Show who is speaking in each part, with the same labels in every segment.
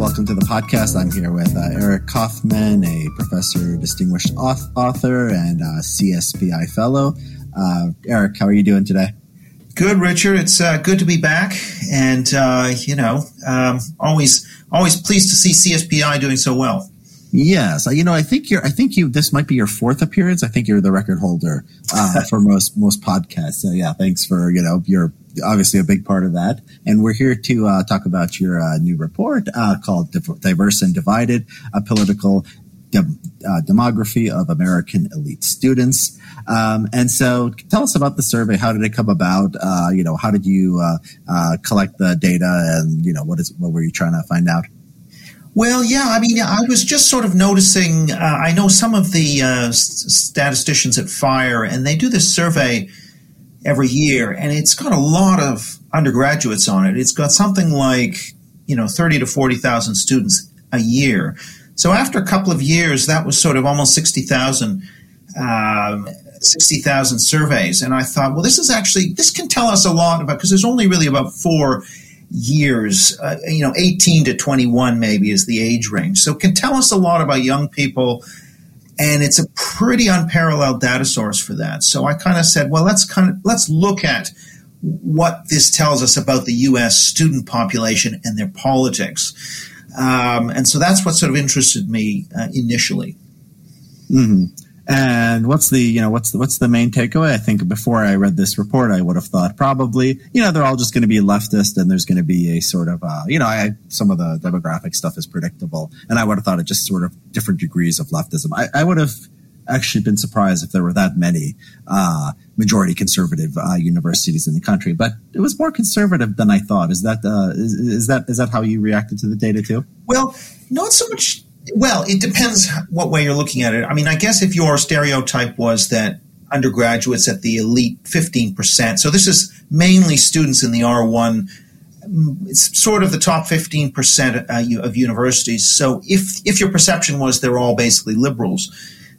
Speaker 1: welcome to the podcast. I'm here with uh, Eric Kaufmann, a professor, distinguished author, and CSPI fellow. Uh, Eric, how are you doing today?
Speaker 2: Good, Richard. It's uh, good to be back, and uh, you know, um, always always pleased to see CSPI doing so well.
Speaker 1: Yes, you know, I think you're. I think you. This might be your fourth appearance. I think you're the record holder uh, for most most podcasts. So yeah, thanks for you know you're obviously a big part of that. And we're here to uh, talk about your uh, new report uh, called "Diverse and Divided: A Political Dem- uh, Demography of American Elite Students." Um, and so, tell us about the survey. How did it come about? Uh, you know, how did you collect the data, and you know, what is what were you trying to find out?
Speaker 2: Well, yeah, I mean, I was just sort of noticing. Uh, I know some of the uh, statisticians at FIRE, and they do this survey every year, and it's got a lot of undergraduates on it. It's got something like you know thirty to forty thousand students a year. So after a couple of years, that was sort of almost sixty thousand. Um, 60,000 surveys. And I thought, well, this is actually, this can tell us a lot about, because there's only really about four years, uh, you know, 18 to 21 maybe is the age range. So can tell us a lot about young people. And it's a pretty unparalleled data source for that. So I kind of said, well, let's kind of, let's look at what this tells us about the U.S. student population and their politics. Um, and so that's what sort of interested me uh, initially.
Speaker 1: Mm-hmm. And what's the you know what's the, what's the main takeaway? I think before I read this report, I would have thought probably you know they're all just going to be leftist, and there's going to be a sort of uh, you know I, some of the demographic stuff is predictable, and I would have thought it just sort of different degrees of leftism. I, I would have actually been surprised if there were that many uh, majority conservative uh, universities in the country, but it was more conservative than I thought. Is that uh, is, is that is that how you reacted to the data too?
Speaker 2: Well, not so much well, it depends what way you're looking at it. I mean, I guess if your stereotype was that undergraduates at the elite 15%, so this is mainly students in the R1, it's sort of the top 15% uh, of universities. So if, if your perception was they're all basically liberals,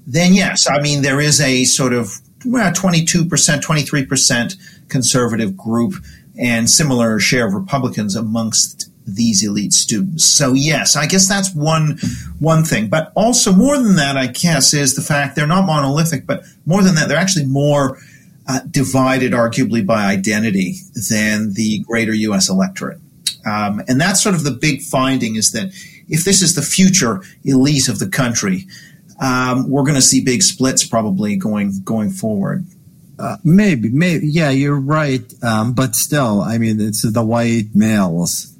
Speaker 2: then yes, I mean, there is a sort of well, 22%, 23% conservative group and similar share of Republicans amongst these elite students. So yes, I guess that's one one thing. But also more than that, I guess, is the fact they're not monolithic, but more than that, they're actually more uh, divided, arguably by identity, than the greater U.S. electorate. Um, and that's sort of the big finding is that if this is the future elite of the country, um, we're going to see big splits probably going going forward.
Speaker 1: Uh, maybe, maybe, yeah, you're right. Um, but still, I mean, it's the white males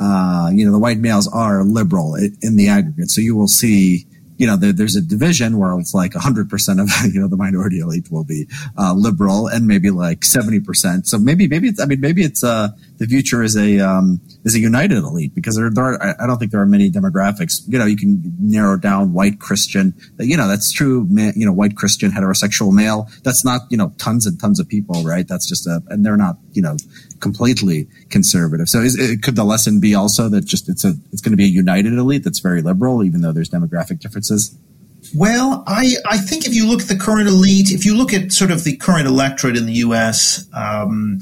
Speaker 1: uh, you know, the white males are liberal in the aggregate. So you will see, you know, there, there's a division where it's like 100% of, you know, the minority elite will be uh, liberal and maybe like 70%. So maybe, maybe it's, I mean, maybe it's, uh, the future is a, um, is a united elite because there, there are, I don't think there are many demographics. You know, you can narrow down white Christian, you know, that's true, you know, white Christian heterosexual male. That's not, you know, tons and tons of people, right? That's just a, and they're not, you know, completely conservative. So is, could the lesson be also that just it's a it's going to be a united elite that's very liberal, even though there's demographic differences?
Speaker 2: Well, I, I think if you look at the current elite, if you look at sort of the current electorate in the U.S., um,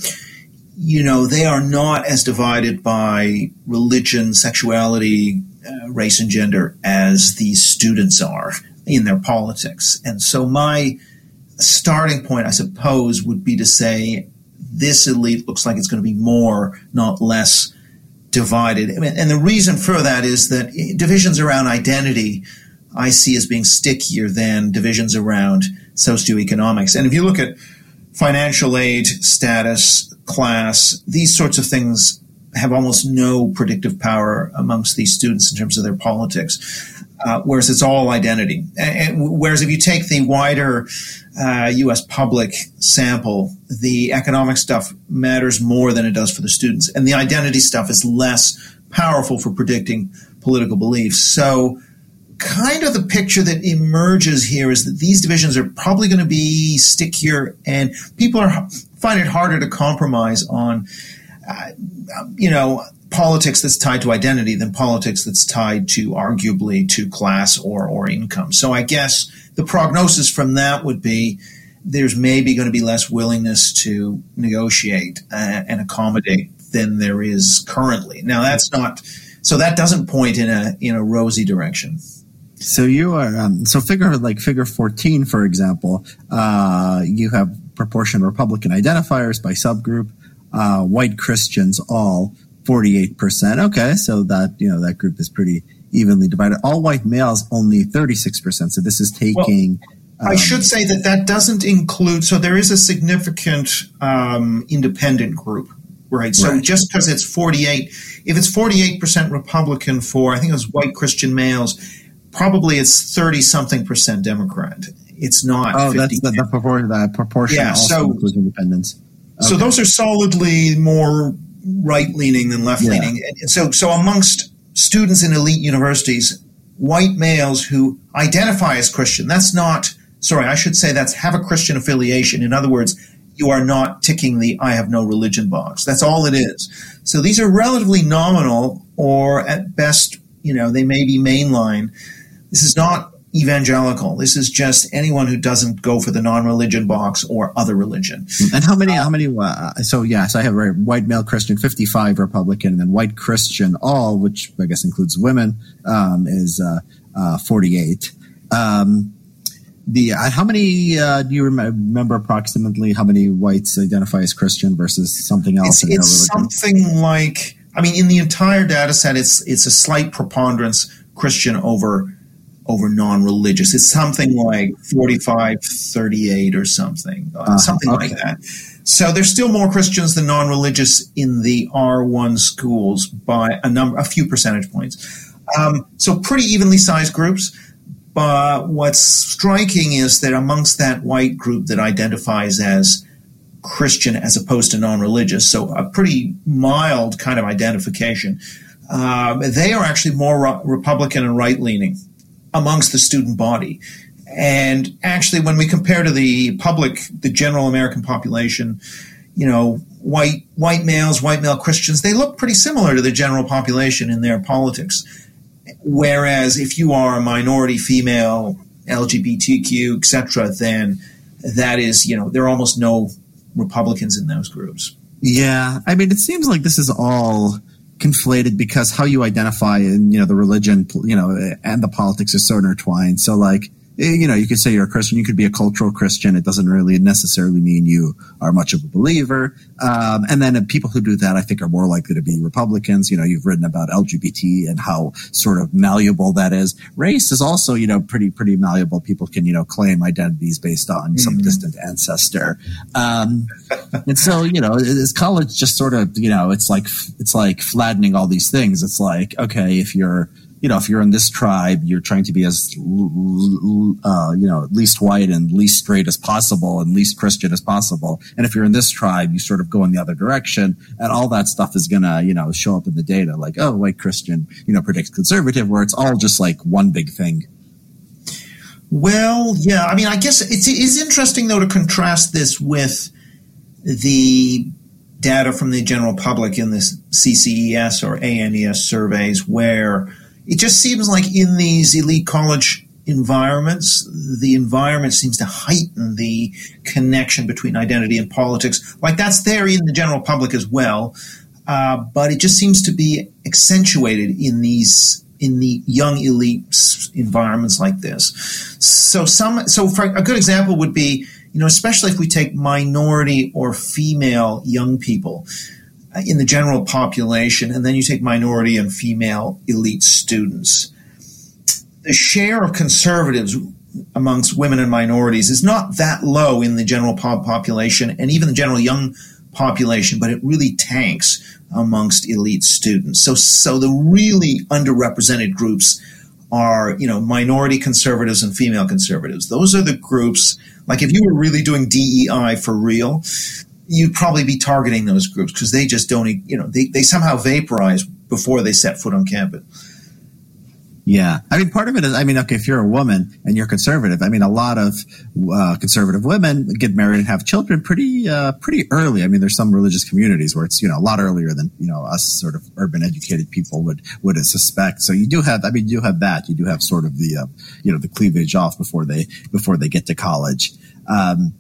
Speaker 2: you know, they are not as divided by religion, sexuality, uh, race, and gender as these students are in their politics. And so my starting point, I suppose, would be to say this elite looks like it's going to be more, not less divided. and the reason for that is that divisions around identity I see as being stickier than divisions around socioeconomics. And if you look at financial aid, status, class, these sorts of things have almost no predictive power amongst these students in terms of their politics. Uh, whereas it's all identity. And, whereas if you take the wider uh, U.S. public sample, the economic stuff matters more than it does for the students, and the identity stuff is less powerful for predicting political beliefs. So, kind of the picture that emerges here is that these divisions are probably going to be stickier, and people are find it harder to compromise on. Uh, you know, politics that's tied to identity than politics that's tied to arguably to class or, or income. So I guess the prognosis from that would be there's maybe going to be less willingness to negotiate uh, and accommodate than there is currently. Now that's not so that doesn't point in a in a rosy direction.
Speaker 1: So you are um, so figure like figure fourteen, for example. Uh, you have proportion Republican identifiers by subgroup. Uh, white Christians all forty eight percent. Okay, so that you know that group is pretty evenly divided. All white males only thirty six percent. So this is taking. Well,
Speaker 2: I um, should say that that doesn't include. So there is a significant um, independent group, right? So right. just because it's forty eight, if it's forty eight percent Republican for, I think it was white Christian males, probably it's thirty something percent Democrat. It's not.
Speaker 1: Oh, 50, that's the, the, proportion. The proportion yeah, so, independents.
Speaker 2: Okay. So those are solidly more right leaning than left leaning. Yeah. And so, so amongst students in elite universities, white males who identify as Christian, that's not sorry, I should say that's have a Christian affiliation. In other words, you are not ticking the I have no religion box. That's all it is. So these are relatively nominal, or at best, you know, they may be mainline. This is not evangelical. This is just anyone who doesn't go for the non-religion box or other religion.
Speaker 1: And how many? How many? Uh, so yes, I have a white male Christian, fifty-five Republican, and then white Christian all, which I guess includes women, um, is uh, uh, forty-eight. Um, the uh, how many uh, do you remember approximately how many whites identify as Christian versus something else?
Speaker 2: It's, it's something like I mean, in the entire data set, it's it's a slight preponderance Christian over over non-religious. It's something like 45, 38 or something, uh, uh, something okay. like that. So there's still more Christians than non-religious in the R1 schools by a number, a few percentage points. Um, so pretty evenly sized groups. But what's striking is that amongst that white group that identifies as Christian as opposed to non religious, so a pretty mild kind of identification, um, they are actually more Republican and right leaning amongst the student body. And actually, when we compare to the public, the general American population, you know, white white males, white male Christians, they look pretty similar to the general population in their politics. Whereas if you are a minority female, LGBTQ, etc., then that is, you know, there are almost no Republicans in those groups.
Speaker 1: Yeah, I mean, it seems like this is all conflated because how you identify and you know the religion, you know, and the politics is so intertwined. So like you know, you could say you're a Christian. You could be a cultural Christian. It doesn't really necessarily mean you are much of a believer. Um, and then people who do that, I think, are more likely to be Republicans. You know, you've written about LGBT and how sort of malleable that is. Race is also, you know, pretty pretty malleable. People can, you know, claim identities based on mm-hmm. some distant ancestor. Um, and so, you know, is college just sort of, you know, it's like it's like flattening all these things. It's like, okay, if you're you know, if you're in this tribe, you're trying to be as, uh, you know, least white and least straight as possible and least Christian as possible. And if you're in this tribe, you sort of go in the other direction and all that stuff is going to, you know, show up in the data like, oh, white Christian, you know, predicts conservative, where it's all just like one big thing.
Speaker 2: Well, yeah. I mean, I guess it's, it's interesting though to contrast this with the data from the general public in this CCES or ANES surveys where it just seems like in these elite college environments, the environment seems to heighten the connection between identity and politics. Like that's there in the general public as well, uh, but it just seems to be accentuated in these in the young elite environments like this. So some so for a good example would be you know especially if we take minority or female young people in the general population, and then you take minority and female elite students. The share of conservatives amongst women and minorities is not that low in the general population and even the general young population, but it really tanks amongst elite students. So, so the really underrepresented groups are, you know, minority conservatives and female conservatives. Those are the groups. Like if you were really doing DEI for real, you'd probably be targeting those groups because they just don't, you know, they, they somehow vaporize before they set foot on campus.
Speaker 1: Yeah. I mean, part of it is, I mean, okay, if you're a woman and you're conservative, I mean, a lot of uh, conservative women get married and have children pretty, uh, pretty early. I mean, there's some religious communities where it's, you know, a lot earlier than, you know, us sort of urban educated people would, would suspect. So you do have, I mean, you do have that. You do have sort of the, uh, you know, the cleavage off before they, before they get to college. Um,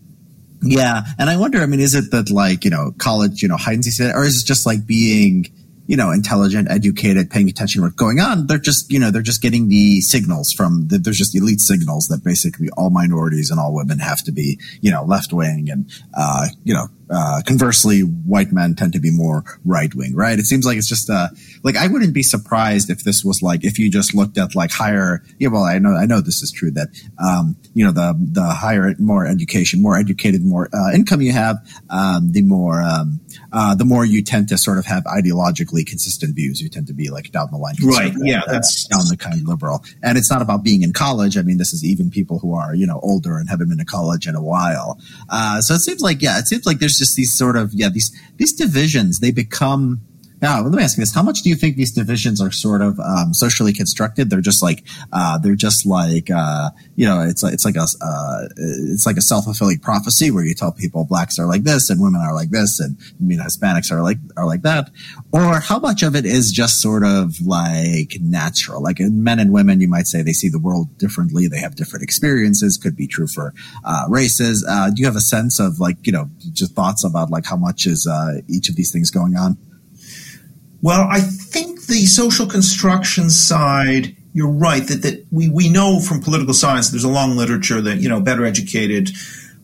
Speaker 1: yeah, and I wonder. I mean, is it that like you know college, you know, heightened or is it just like being you know, intelligent, educated, paying attention to what's going on. They're just, you know, they're just getting the signals from, the, there's just elite signals that basically all minorities and all women have to be, you know, left wing and, uh, you know, uh, conversely, white men tend to be more right wing, right? It seems like it's just, uh, like I wouldn't be surprised if this was like, if you just looked at like higher, yeah, well, I know, I know this is true that, um, you know, the, the higher, more education, more educated, more, uh, income you have, um, the more, um, uh, the more you tend to sort of have ideologically consistent views. You tend to be like down the line,
Speaker 2: right? Yeah, that's
Speaker 1: down the kind of liberal. And it's not about being in college. I mean, this is even people who are you know older and haven't been to college in a while. Uh, so it seems like yeah, it seems like there's just these sort of yeah these these divisions. They become now, let me ask you this: How much do you think these divisions are sort of um, socially constructed? They're just like uh, they're just like uh, you know, it's it's like a uh, it's like a self fulfilling prophecy where you tell people blacks are like this and women are like this and you know Hispanics are like are like that, or how much of it is just sort of like natural? Like men and women, you might say they see the world differently. They have different experiences. Could be true for uh, races. Uh, do you have a sense of like you know just thoughts about like how much is uh, each of these things going on?
Speaker 2: Well, I think the social construction side, you're right that, that we, we know from political science there's a long literature that, you know, better educated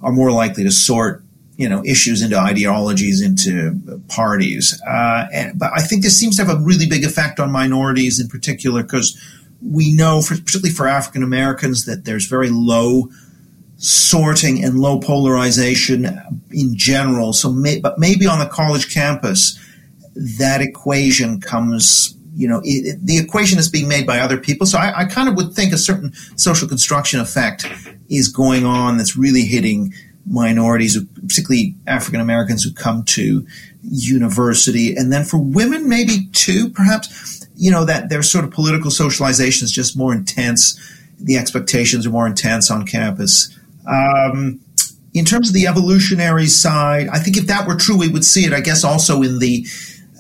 Speaker 2: are more likely to sort, you know, issues into ideologies, into parties. Uh, and, but I think this seems to have a really big effect on minorities in particular because we know, for, particularly for African Americans, that there's very low sorting and low polarization in general. So, may, but maybe on the college campus, that equation comes you know it, the equation is being made by other people. So I, I, kind of would think a certain social construction effect is going on that's really hitting minorities particularly african americans who come to university. And then for women maybe too perhaps you know that their sort of political socialization is just more intense. The expectations are more intense on campus. Um, in terms of the evolutionary side i think if that were true we would see it i guess also in the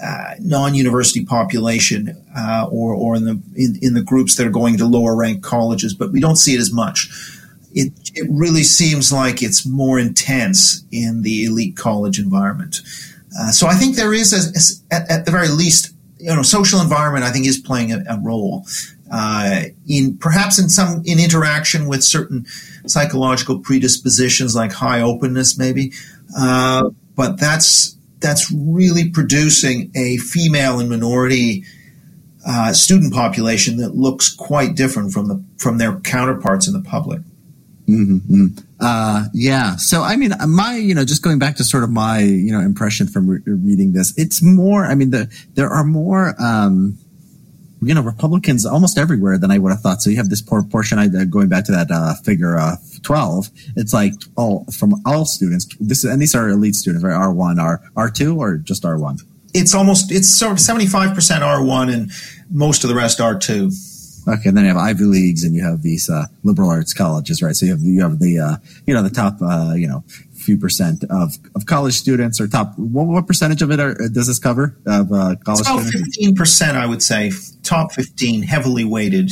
Speaker 2: uh, non-university population uh, or, or in the in, in, the groups that are going to lower ranked colleges, but we don't see it as much. It, it really seems like it's more intense in the elite college environment. Uh, so I think there is, a, a, at, at, the very least, you know, social environment. I think is playing a, a role uh, in perhaps in some in interaction with certain psychological predispositions like high openness, maybe. Uh, but that's that's really producing a female and minority uh, student population that looks quite different from the from their counterparts in the public.
Speaker 1: Mm-hmm. Uh, yeah. So, I mean, my, you know, just going back to sort of my, you know, impression from re- reading this, it's more, I mean, the, there are more, um, you know, Republicans almost everywhere than I would have thought. So you have this proportion, I, going back to that, uh, figure, uh, 12, it's like all from all students. This and these are elite students, right? R1, R R2, or just R1?
Speaker 2: It's almost it's sort of 75% R1 and most of the rest R2.
Speaker 1: Okay, and then you have Ivy Leagues and you have these uh, liberal arts colleges, right? So you have you have the uh, you know the top uh, you know few percent of, of college students or top what, what percentage of it are, does this cover of uh, college
Speaker 2: about
Speaker 1: students?
Speaker 2: 15% I would say top 15 heavily weighted.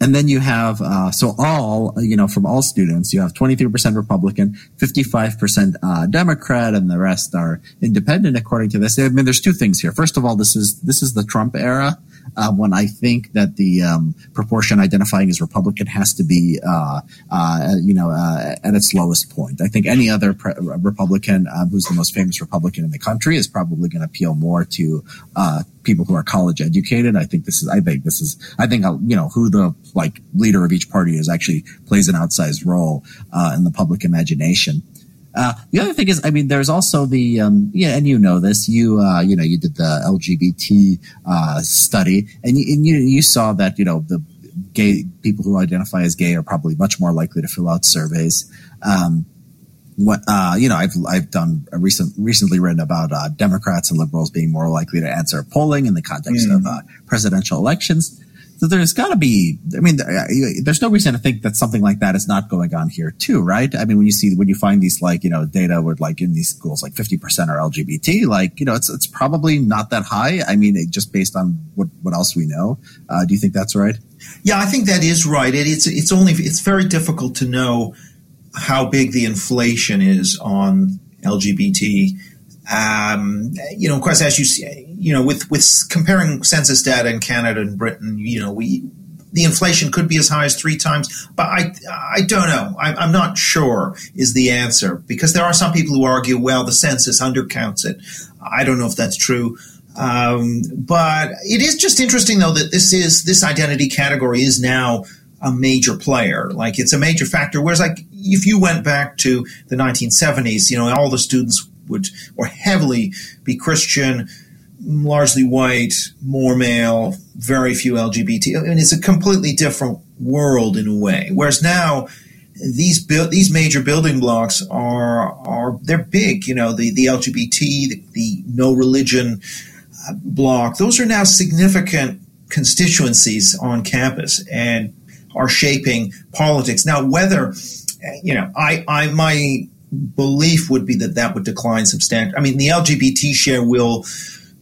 Speaker 1: And then you have uh, so all you know from all students you have 23% republican 55% uh, democrat and the rest are independent according to this. I mean there's two things here. First of all this is this is the trump era uh, when I think that the um, proportion identifying as Republican has to be, uh, uh, you know, uh, at its lowest point. I think any other pre- Republican uh, who's the most famous Republican in the country is probably going to appeal more to uh, people who are college educated. I think this is, I think this is, I think, you know, who the like leader of each party is actually plays an outsized role in the public imagination. Uh, the other thing is, I mean, there's also the um, yeah, and you know this. You uh, you know you did the LGBT uh, study, and, you, and you you saw that you know the gay people who identify as gay are probably much more likely to fill out surveys. Um, what uh, you know, I've I've done a recent recently written about uh, Democrats and liberals being more likely to answer polling in the context mm. of uh, presidential elections. So there's got to be, I mean, there's no reason to think that something like that is not going on here too, right? I mean, when you see, when you find these like, you know, data where like in these schools, like 50% are LGBT, like, you know, it's, it's probably not that high. I mean, just based on what, what else we know. Uh, do you think that's right?
Speaker 2: Yeah, I think that is right. It, it's, it's only, it's very difficult to know how big the inflation is on LGBT Um, you know, of course, as you see, you know, with with comparing census data in Canada and Britain, you know, we the inflation could be as high as three times, but I I don't know. I, am not sure is the answer because there are some people who argue, well, the census undercounts it. I don't know if that's true. Um, but it is just interesting though that this is this identity category is now a major player. Like it's a major factor. Whereas like if you went back to the 1970s, you know, all the students would or heavily be Christian, largely white, more male, very few LGBT. I mean, it's a completely different world in a way. Whereas now, these bu- these major building blocks are are they're big. You know, the the LGBT, the, the no religion uh, block. Those are now significant constituencies on campus and are shaping politics. Now, whether you know, I, I my belief would be that that would decline substantially. I mean, the LGBT share will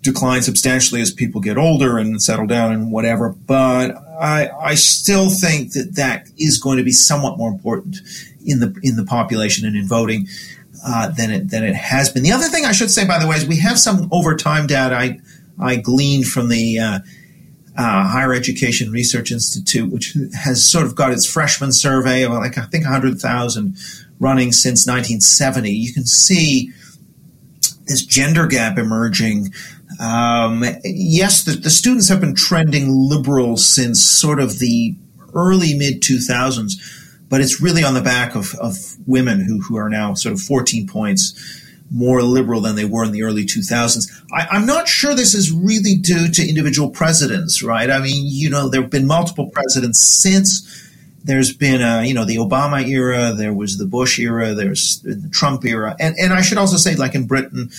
Speaker 2: decline substantially as people get older and settle down and whatever. But I, I still think that that is going to be somewhat more important in the in the population and in voting uh, than it than it has been. The other thing I should say, by the way, is we have some over time data I I gleaned from the uh, uh, Higher Education Research Institute, which has sort of got its freshman survey of like I think 100,000 running since 1970. You can see this gender gap emerging. Um, yes, the, the, students have been trending liberal since sort of the early mid 2000s, but it's really on the back of, of women who, who are now sort of 14 points more liberal than they were in the early 2000s. I, am not sure this is really due to individual presidents, right? I mean, you know, there have been multiple presidents since there's been a, you know, the Obama era, there was the Bush era, there's the Trump era. And, and I should also say, like in Britain,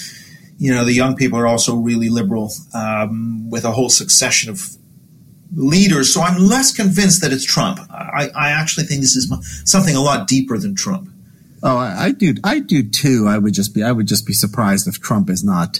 Speaker 2: you know, the young people are also really liberal um, with a whole succession of leaders. So I'm less convinced that it's Trump. I, I actually think this is something a lot deeper than Trump.
Speaker 1: Oh, I, I do. I do too. I would just be. I would just be surprised if Trump is not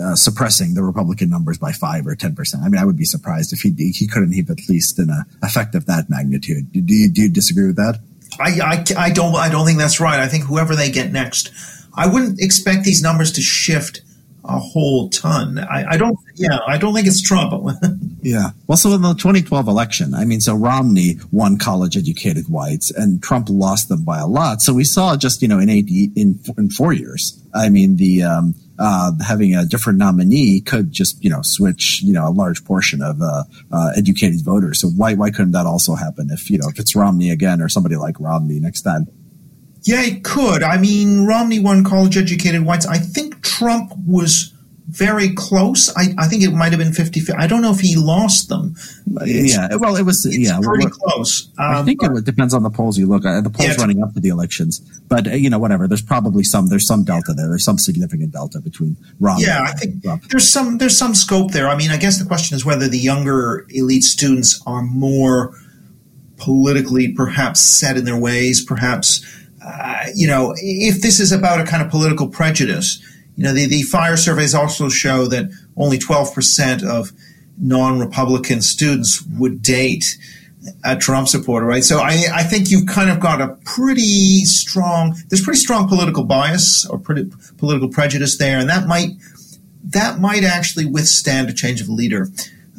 Speaker 1: uh, suppressing the Republican numbers by five or ten percent. I mean, I would be surprised if he he couldn't have at least an effect of that magnitude. Do you, do you disagree with that?
Speaker 2: I, I, I don't I don't think that's right. I think whoever they get next, I wouldn't expect these numbers to shift a whole ton. I, I don't. Yeah, I don't think it's Trump.
Speaker 1: yeah. Well, so in the 2012 election, I mean, so Romney won college-educated whites, and Trump lost them by a lot. So we saw just you know in eight in in four years. I mean, the um, uh, having a different nominee could just you know switch you know a large portion of uh, uh, educated voters. So why why couldn't that also happen if you know if it's Romney again or somebody like Romney next time?
Speaker 2: Yeah, it could. I mean, Romney won college educated whites. I think Trump was very close. I, I think it might have been 50 I don't know if he lost them.
Speaker 1: It's, yeah, well, it was yeah,
Speaker 2: pretty
Speaker 1: well,
Speaker 2: close.
Speaker 1: Um, I think but, it depends on the polls you look at. The polls yeah, running up to the elections, but uh, you know, whatever. There's probably some there's some delta there. There's some significant delta between Romney.
Speaker 2: Yeah, I think Trump. there's some there's some scope there. I mean, I guess the question is whether the younger elite students are more politically perhaps set in their ways, perhaps uh, you know, if this is about a kind of political prejudice, you know, the, the fire surveys also show that only 12% of non Republican students would date a Trump supporter, right? So I, I think you've kind of got a pretty strong, there's pretty strong political bias or pretty political prejudice there, and that might that might actually withstand a change of leader,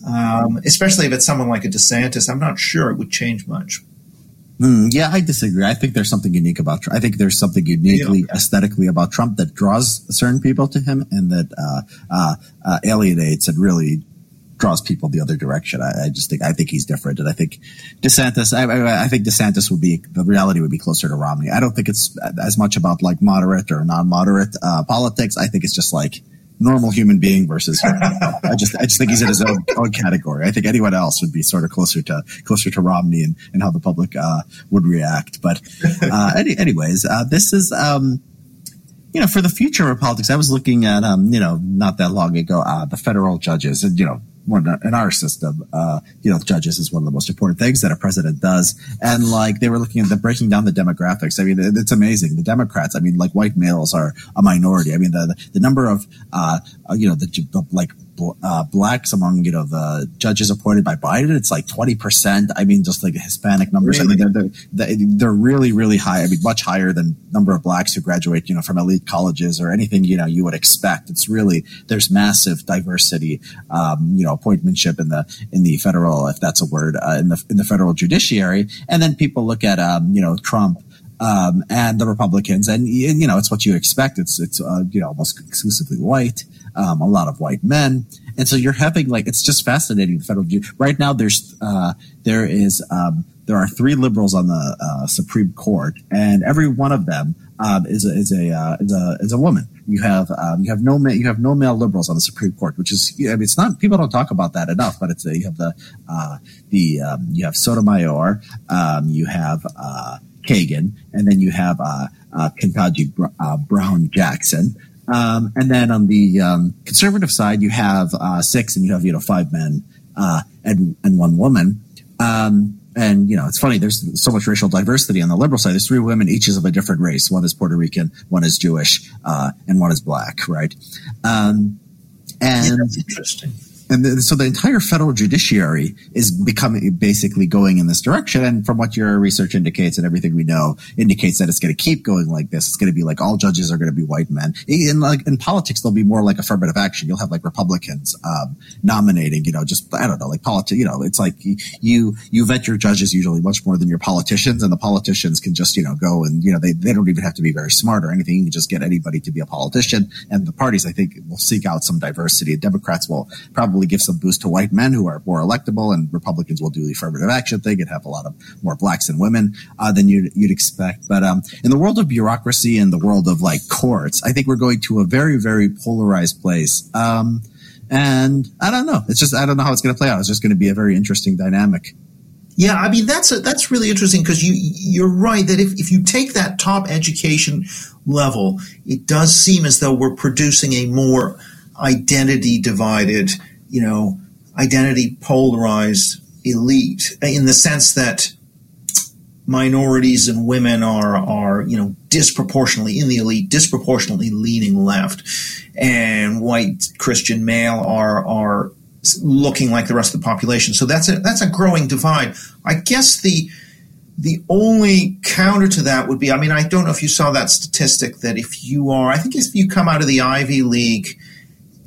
Speaker 2: um, especially if it's someone like a DeSantis. I'm not sure it would change much.
Speaker 1: Mm, yeah, I disagree. I think there's something unique about Trump. I think there's something uniquely yeah. aesthetically about Trump that draws certain people to him and that uh, uh, uh, alienates and really draws people the other direction. I, I, just think I think he's different, and I think DeSantis. I, I, think DeSantis would be the reality would be closer to Romney. I don't think it's as much about like moderate or non-moderate uh, politics. I think it's just like normal human being versus I just I just think he's in his own, own, category. I think anyone else would be sort of closer to closer to Romney and, and how the public uh, would react. But uh, any, anyways, uh, this is. Um, you know, for the future of politics, I was looking at, um, you know, not that long ago, uh, the federal judges, and you know, in our system, uh, you know, judges is one of the most important things that a president does. And like they were looking at the breaking down the demographics. I mean, it's amazing. The Democrats, I mean, like white males are a minority. I mean, the, the number of, uh, you know, the, the like uh, blacks among you know the judges appointed by Biden. It's like twenty percent. I mean, just like Hispanic numbers. Really? I mean, they're, they're, they're really really high. I mean, much higher than number of blacks who graduate you know from elite colleges or anything you know you would expect. It's really there's massive diversity. Um, you know, appointmentship in the in the federal, if that's a word, uh, in the in the federal judiciary. And then people look at um, you know Trump um, and the Republicans, and you know it's what you expect. It's it's uh, you know almost exclusively white, um, a lot of white men, and so you're having like it's just fascinating. The federal right now there's uh, there is um, there are three liberals on the uh, Supreme Court, and every one of them um, is a is a, uh, is a is a woman. You have um, you have no you have no male liberals on the Supreme Court, which is I mean it's not people don't talk about that enough, but it's a, you have the uh, the um, you have Sotomayor, um, you have uh, Kagan, and then you have uh, uh, uh, Brown Jackson. Um, and then on the um, conservative side, you have uh, six, and you have you know five men uh, and and one woman. Um, and you know it's funny. There's so much racial diversity on the liberal side. There's three women, each is of a different race. One is Puerto Rican, one is Jewish, uh, and one is black. Right? Um, and
Speaker 2: yeah, that's interesting
Speaker 1: and the, so the entire federal judiciary is becoming basically going in this direction. And from what your research indicates and everything we know indicates that it's going to keep going like this. It's going to be like all judges are going to be white men. In like in politics, there'll be more like affirmative action. You'll have like Republicans um, nominating, you know, just I don't know, like politics. You know, it's like you you vet your judges usually much more than your politicians, and the politicians can just you know go and you know they they don't even have to be very smart or anything. You can just get anybody to be a politician, and the parties I think will seek out some diversity. Democrats will probably probably give some boost to white men who are more electable, and Republicans will do the affirmative action thing and have a lot of more blacks and women uh, than you'd, you'd, expect. But um, in the world of bureaucracy and the world of like courts, I think we're going to a very, very polarized place. Um, and I don't know. It's just I don't know how it's going to play out. It's just going to be a very interesting dynamic.
Speaker 2: Yeah, I mean that's a, that's really interesting because you you're right that if, if you take that top education level, it does seem as though we're producing a more identity divided you know, identity polarized elite in the sense that minorities and women are are you know disproportionately in the elite, disproportionately leaning left, and white Christian male are are looking like the rest of the population. So that's a that's a growing divide. I guess the the only counter to that would be I mean I don't know if you saw that statistic that if you are I think if you come out of the Ivy League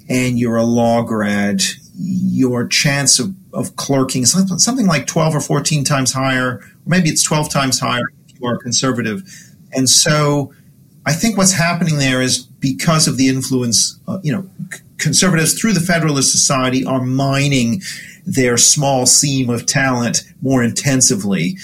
Speaker 2: and you're a law grad, your chance of, of clerking is something like 12 or 14 times higher, or maybe it's 12 times higher if you are conservative. And so I think what's happening there is because of the influence, uh, you know, conservatives through the Federalist Society are mining their small seam of talent more intensively.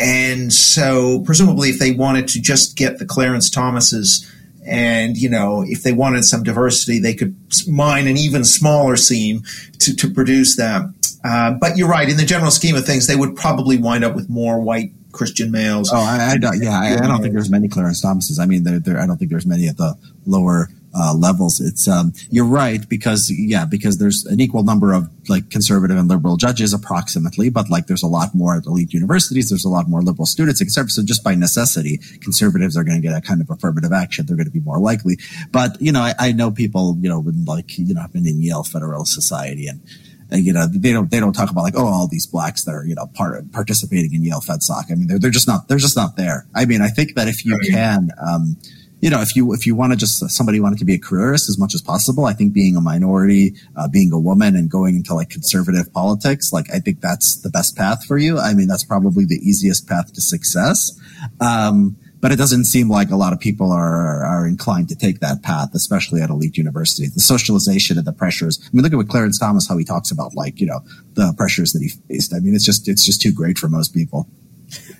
Speaker 2: And so, presumably, if they wanted to just get the Clarence Thomases and, you know, if they wanted some diversity, they could mine an even smaller seam to, to produce that. Uh, but you're right. In the general scheme of things, they would probably wind up with more white Christian males.
Speaker 1: Oh, I, I don't. Yeah, I, I, don't think there's many Clarence Thomases. I mean, I don't think there's many at the lower uh, levels. It's um, you're right because yeah, because there's an equal number of like conservative and liberal judges approximately, but like there's a lot more at elite universities. There's a lot more liberal students, etc. So just by necessity, conservatives are going to get a kind of affirmative action. They're going to be more likely. But you know, I, I know people you know like you know have been in Yale Federalist Society and you know they don't they don't talk about like oh all these blacks that are you know part participating in Yale FedSoc. I mean they're they're just not they're just not there. I mean I think that if you can um, you know, if you if you want to just somebody wanted to be a careerist as much as possible, I think being a minority, uh, being a woman, and going into like conservative politics, like I think that's the best path for you. I mean, that's probably the easiest path to success. Um, but it doesn't seem like a lot of people are are inclined to take that path, especially at elite universities. The socialization and the pressures. I mean, look at what Clarence Thomas how he talks about like you know the pressures that he faced. I mean, it's just it's just too great for most people.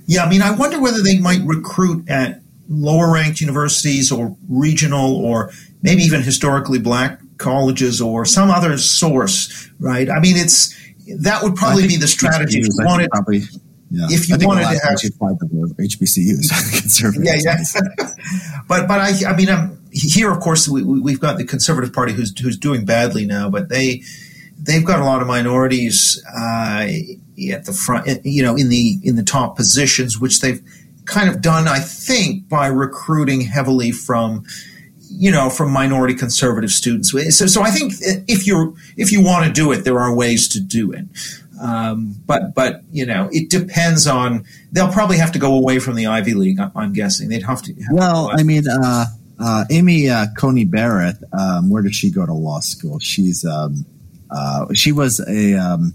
Speaker 2: Yeah, I mean, I wonder whether they might recruit at lower ranked universities or regional or maybe even historically black colleges or some other source, right? I mean, it's that would probably be the strategy if you wanted. Probably, yeah. If you wanted to have
Speaker 1: HBCUs, conservative.
Speaker 2: Yeah, yeah. but but I I mean um, here of course we, we've got the Conservative Party who's who's doing badly now, but they they've got a lot of minorities uh, at the front, you know, in the in the top positions, which they've kind of done, I think, by recruiting heavily from you know, from minority conservative students. So, so I think if you're if you want to do it, there are ways to do it. Um, but but you know, it depends on. They'll probably have to go away from the Ivy League. I'm guessing they'd have to. Have
Speaker 1: well, to I mean, uh, uh, Amy uh, Coney Barrett. Um, where did she go to law school? She's um, uh, she was a. Um,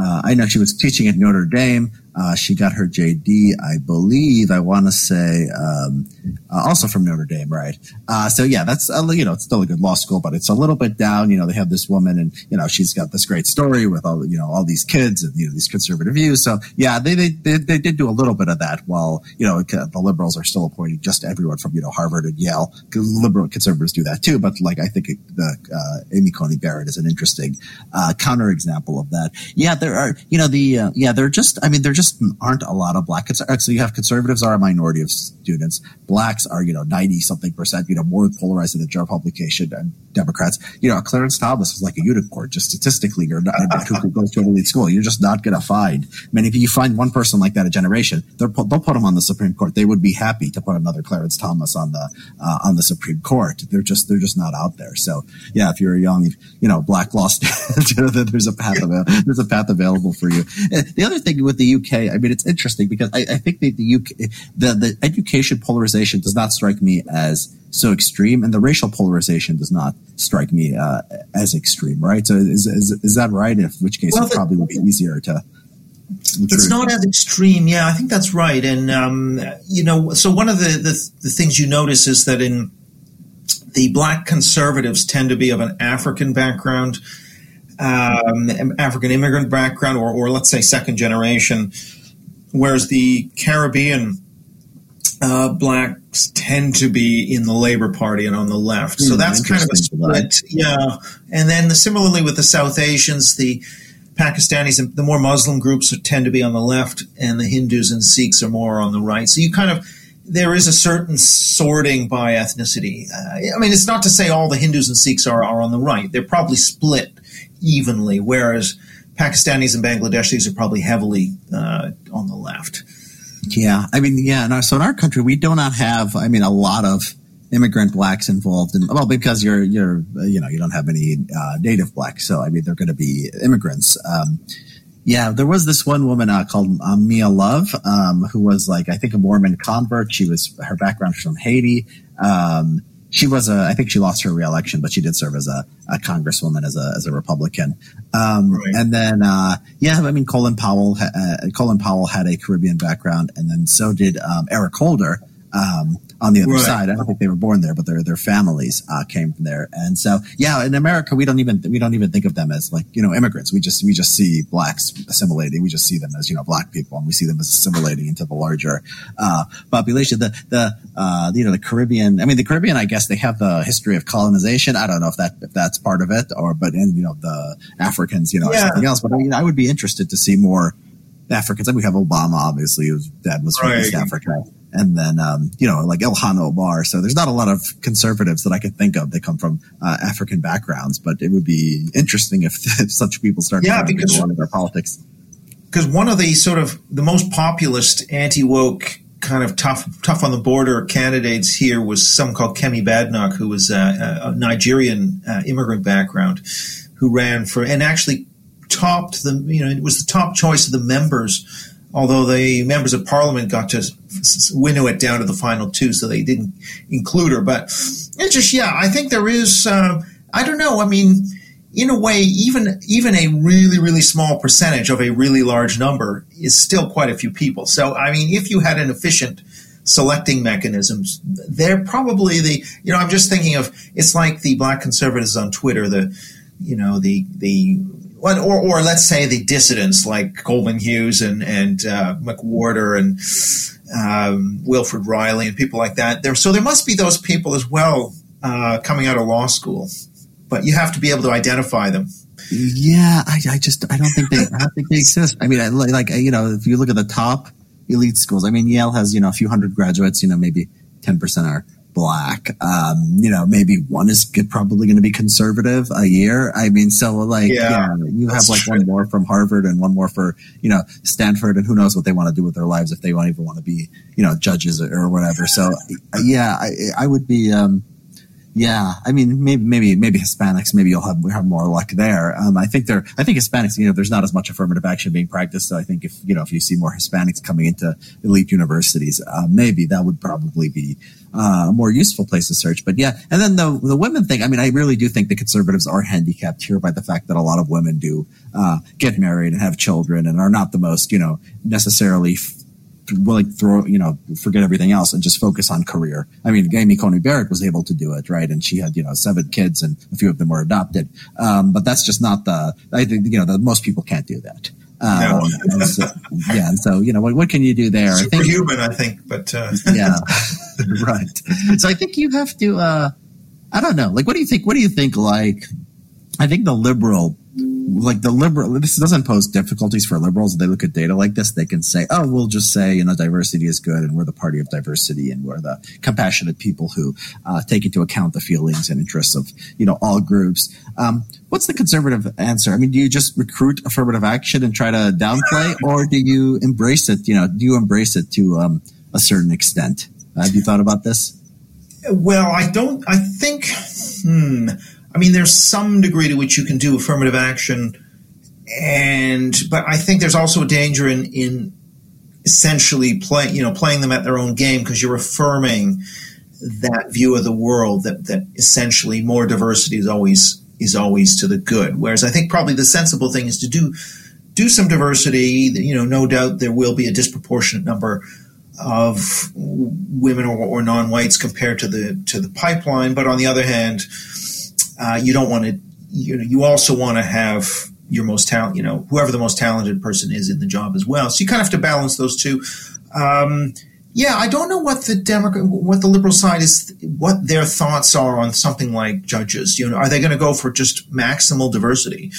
Speaker 1: uh, I know she was teaching at Notre Dame. Uh, she got her JD, I believe. I want to say um, uh, also from Notre Dame, right? Uh, so yeah, that's uh, you know it's still a good law school, but it's a little bit down. You know, they have this woman, and you know she's got this great story with all you know all these kids and you know these conservative views. So yeah, they they they, they did do a little bit of that. While you know the liberals are still appointing just everyone from you know Harvard and Yale. Liberal conservatives do that too, but like I think the uh, Amy Coney Barrett is an interesting counterexample of that. Yeah, there are you know the yeah they're just I mean they're just aren't a lot of black. So you have conservatives are a minority of students. Blacks are, you know, 90 something percent, you know, more polarized than the general publication and Democrats. You know, Clarence Thomas is like a unicorn. Just statistically, you're not, who goes to an elite school. You're just not going to find many. If you find one person like that a generation, they'll put, him on the Supreme Court. They would be happy to put another Clarence Thomas on the, uh, on the Supreme Court. They're just, they're just not out there. So yeah, if you're a young, you know, black law student, there's a path, available, there's a path available for you. The other thing with the UK, I mean, it's interesting because I, I think the, the UK, the, the education polarization does not strike me as so extreme, and the racial polarization does not strike me uh, as extreme, right? So is, is, is that right? In which case, well, it probably would be easier to.
Speaker 2: It's not as extreme, yeah. I think that's right, and um, you know, so one of the, the the things you notice is that in the black conservatives tend to be of an African background, um, African immigrant background, or, or let's say second generation, whereas the Caribbean uh, blacks tend to be in the Labor Party and on the left. So mm, that's kind of a split. Yeah. And then the, similarly with the South Asians, the Pakistanis, and the more Muslim groups tend to be on the left, and the Hindus and Sikhs are more on the right. So you kind of, there is a certain sorting by ethnicity. Uh, I mean, it's not to say all the Hindus and Sikhs are, are on the right. They're probably split evenly, whereas Pakistanis and Bangladeshis are probably heavily uh, on the left.
Speaker 1: Yeah, I mean, yeah. so in our country, we do not have, I mean, a lot of immigrant blacks involved in well because you're you're you know you don't have any uh, native blacks so i mean they're going to be immigrants um, yeah there was this one woman uh, called uh, mia love um, who was like i think a mormon convert she was her background was from haiti um, she was a, I think she lost her reelection, but she did serve as a, a congresswoman as a, as a Republican. Um, right. and then, uh, yeah, I mean, Colin Powell, uh, Colin Powell had a Caribbean background and then so did, um, Eric Holder. Um, on the other right. side. I don't think they were born there, but their their families uh, came from there. And so, yeah, in America, we don't even we don't even think of them as like you know immigrants. We just we just see blacks assimilating. We just see them as you know black people, and we see them as assimilating into the larger uh, population. The the uh, you know the Caribbean. I mean, the Caribbean. I guess they have the history of colonization. I don't know if that if that's part of it, or but and you know the Africans, you know, yeah. something else. But I mean, I would be interested to see more Africans. And we have Obama, obviously, whose dad was from right. East Africa and then um, you know like Ilhan Omar. So there's not a lot of conservatives that I could think of that come from uh, African backgrounds, but it would be interesting if, if such people start yeah, because, a lot of their politics.
Speaker 2: Because one of the sort of the most populist anti woke kind of tough tough on the border candidates here was someone called Kemi Badenoch, who was a, a Nigerian uh, immigrant background, who ran for and actually topped the you know it was the top choice of the members although the members of parliament got to winnow it down to the final two, so they didn't include her. But it's just, yeah, I think there is, uh, I don't know. I mean, in a way, even even a really really small percentage of a really large number is still quite a few people. So, I mean, if you had an efficient selecting mechanisms, they're probably the you know I'm just thinking of it's like the black conservatives on Twitter, the you know the the or, or let's say the dissidents like Coleman Hughes and, and uh, McWhorter and um, Wilfred Reilly and people like that. There, so there must be those people as well uh, coming out of law school, but you have to be able to identify them.
Speaker 1: Yeah, I, I just I don't think they I don't think they exist. I mean, I, like you know, if you look at the top elite schools, I mean, Yale has you know a few hundred graduates. You know, maybe ten percent are black. Um, you know, maybe one is probably going to be conservative a year. I mean, so like, yeah, yeah you have like true. one more from Harvard and one more for, you know, Stanford and who knows what they want to do with their lives if they don't even want to be, you know, judges or, whatever. So yeah, I, I would be, um, Yeah, I mean, maybe maybe maybe Hispanics. Maybe you'll have have more luck there. Um, I think there. I think Hispanics. You know, there's not as much affirmative action being practiced. So I think if you know if you see more Hispanics coming into elite universities, uh, maybe that would probably be uh, a more useful place to search. But yeah, and then the the women thing. I mean, I really do think the conservatives are handicapped here by the fact that a lot of women do uh, get married and have children and are not the most you know necessarily to throw, you know, forget everything else and just focus on career. I mean, Amy Coney Barrett was able to do it, right? And she had, you know, seven kids and a few of them were adopted. Um, but that's just not the, I think, you know, the, most people can't do that. Um, no. so, yeah. And so, you know, what, what can you do there?
Speaker 2: Superhuman, I think, I think but, uh.
Speaker 1: yeah, right. So I think you have to, uh, I don't know. Like, what do you think? What do you think? Like, I think the liberal like the liberal this doesn't pose difficulties for liberals. They look at data like this they can say oh we'll just say you know diversity is good and we're the party of diversity and we're the compassionate people who uh, take into account the feelings and interests of you know all groups. Um, what's the conservative answer? I mean do you just recruit affirmative action and try to downplay or do you embrace it? You know do you embrace it to um, a certain extent? Have you thought about this?
Speaker 2: Well i don't i think hmm I mean, there's some degree to which you can do affirmative action, and but I think there's also a danger in in essentially playing you know playing them at their own game because you're affirming that view of the world that that essentially more diversity is always is always to the good. Whereas I think probably the sensible thing is to do do some diversity. You know, no doubt there will be a disproportionate number of women or, or non-whites compared to the to the pipeline. But on the other hand, uh, you don't want to, you know, you also want to have your most talent, you know, whoever the most talented person is in the job as well. So you kind of have to balance those two. Um, yeah, I don't know what the Democrat, what the liberal side is, what their thoughts are on something like judges. You know, are they going to go for just maximal diversity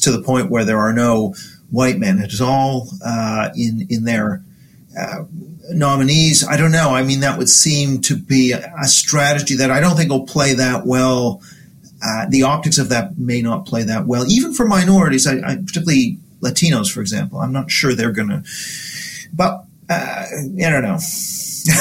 Speaker 2: to the point where there are no white men at all uh, in in their uh, nominees? I don't know. I mean, that would seem to be a, a strategy that I don't think will play that well uh, the optics of that may not play that well, even for minorities, I, I, particularly Latinos, for example. I'm not sure they're going to, but uh, I don't know.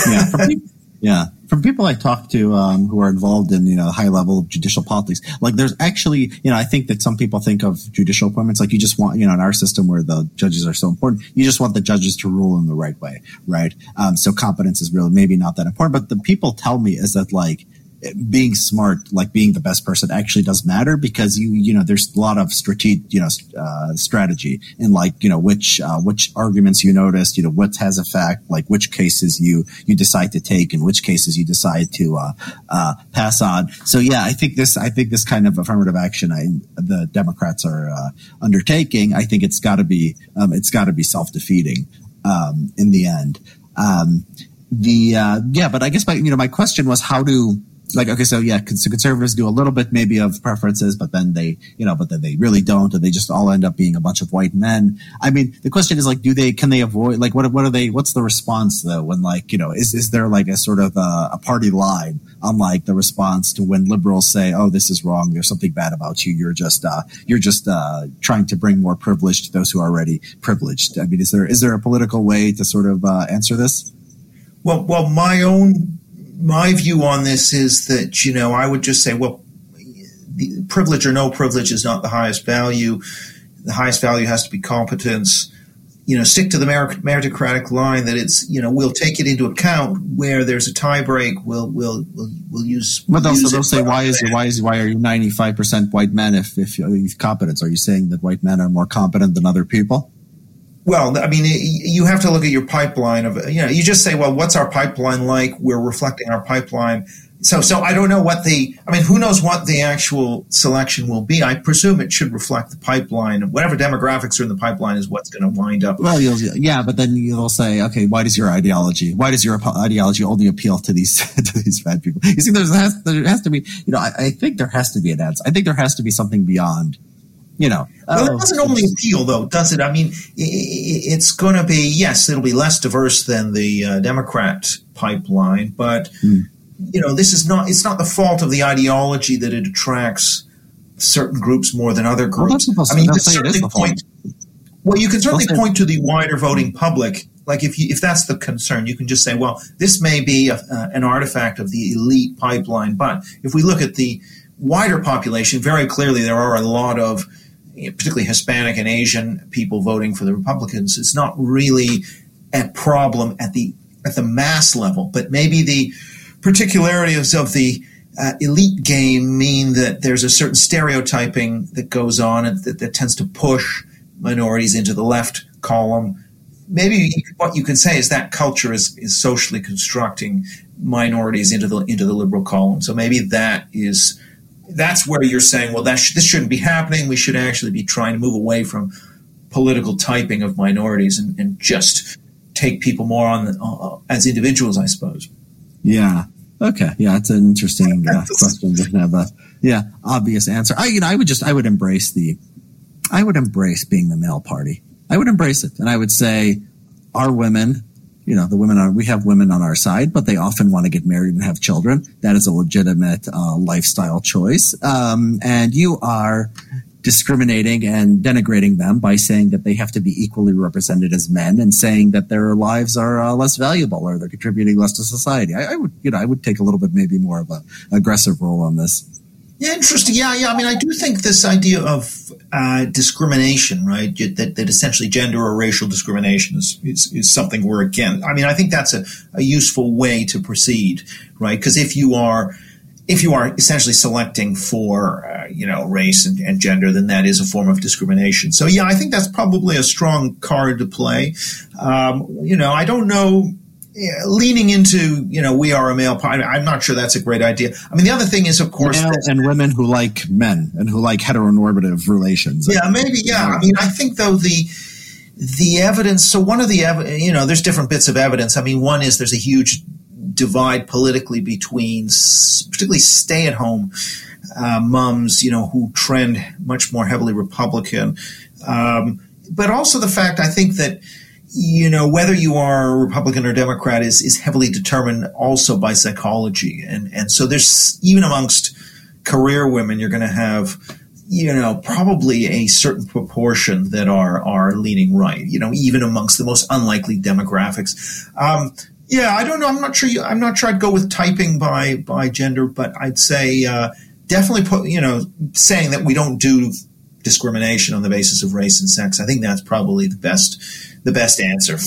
Speaker 1: yeah, from people, yeah, from people I talk to um, who are involved in you know high level judicial politics, like there's actually you know I think that some people think of judicial appointments like you just want you know in our system where the judges are so important, you just want the judges to rule in the right way, right? Um, so competence is really maybe not that important, but the people tell me is that like being smart, like being the best person actually does matter because you, you know, there's a lot of strategic, you know, uh, strategy in like, you know, which, uh, which arguments you notice, you know, what has effect, like which cases you, you decide to take and which cases you decide to, uh, uh, pass on. So yeah, I think this, I think this kind of affirmative action I, the Democrats are, uh, undertaking, I think it's gotta be, um, it's gotta be self-defeating, um, in the end. Um, the, uh, yeah, but I guess my, you know, my question was how do, like okay so yeah so conservatives do a little bit maybe of preferences but then they you know but then they really don't and they just all end up being a bunch of white men. I mean the question is like do they can they avoid like what what are they what's the response though when like you know is is there like a sort of a, a party line on like the response to when liberals say oh this is wrong. There's something bad about you. You're just uh you're just uh trying to bring more privilege to those who are already privileged. I mean is there is there a political way to sort of uh, answer this?
Speaker 2: Well well my own my view on this is that you know I would just say, well, privilege or no privilege is not the highest value. The highest value has to be competence. You know, stick to the meritocratic line that it's you know we'll take it into account where there's a tie break. We'll we'll we'll, we'll use.
Speaker 1: But also they'll say why is why is why are you ninety five percent white men if if you've competence? Are you saying that white men are more competent than other people?
Speaker 2: Well, I mean, you have to look at your pipeline of, you know, you just say, well, what's our pipeline like? We're reflecting our pipeline. So, so I don't know what the, I mean, who knows what the actual selection will be? I presume it should reflect the pipeline. Whatever demographics are in the pipeline is what's going to wind up.
Speaker 1: Well, yeah, but then you'll say, okay, why does your ideology, why does your ideology only appeal to these, to these bad people? You see, there has, there has to be, you know, I, I think there has to be an answer. I think there has to be something beyond you know.
Speaker 2: Well, it oh, doesn't only appeal, though, does it? I mean, it's going to be yes, it'll be less diverse than the uh, Democrat pipeline, but hmm. you know, this is not. It's not the fault of the ideology that it attracts certain groups more than other groups. Well, I mean, you can certainly point. Well, you can certainly point to the wider voting public like if you, if that's the concern, you can just say, well, this may be a, uh, an artifact of the elite pipeline. But if we look at the wider population, very clearly there are a lot of particularly Hispanic and Asian people voting for the Republicans. It's not really a problem at the at the mass level, but maybe the particularities of the uh, elite game mean that there's a certain stereotyping that goes on and that, that tends to push minorities into the left column. Maybe what you can say is that culture is, is socially constructing minorities into the into the liberal column. So maybe that is that's where you're saying, well, that sh- this shouldn't be happening. We should actually be trying to move away from political typing of minorities and, and just take people more on the, uh, as individuals, I suppose.
Speaker 1: Yeah. Okay. Yeah, it's an interesting uh, question. Doesn't have a yeah obvious answer. I you know I would just I would embrace the I would embrace being the male party. I would embrace it, and I would say our women you know, the women are, we have women on our side, but they often want to get married and have children. That is a legitimate uh, lifestyle choice. Um, and you are discriminating and denigrating them by saying that they have to be equally represented as men and saying that their lives are uh, less valuable or they're contributing less to society. I, I, would, you know, I would take a little bit maybe more of a aggressive role on this.
Speaker 2: Yeah, interesting. Yeah, yeah. I mean, I do think this idea of uh, discrimination, right, that, that essentially gender or racial discrimination is, is, is something we're against. I mean, I think that's a, a useful way to proceed, right? Because if you are if you are essentially selecting for uh, you know race and, and, gender, then that is a form of discrimination. So yeah, I think that's probably a strong card to play. Um, you know, I don't know leaning into you know we are a male party i'm not sure that's a great idea. I mean the other thing is of course
Speaker 1: Male and women who like men and who like heteronormative relations.
Speaker 2: Yeah maybe yeah. I mean i think though the the evidence so one of the you know there's different bits of evidence. I mean one is there's a huge divide politically between particularly stay-at-home uh, moms you know who trend much more heavily republican. Um, but also the fact i think that you know, whether you are Republican or Democrat is, is heavily determined also by psychology. And, and so there's, even amongst career women, you're going to have, you know, probably a certain proportion that are, are leaning right, you know, even amongst the most unlikely demographics. Um, yeah, I don't know. I'm not sure. You, I'm not sure I'd go with typing by, by gender, but I'd say, uh, definitely put, you know, saying that we don't do discrimination on the basis of race and sex. I think that's probably the best the best answer.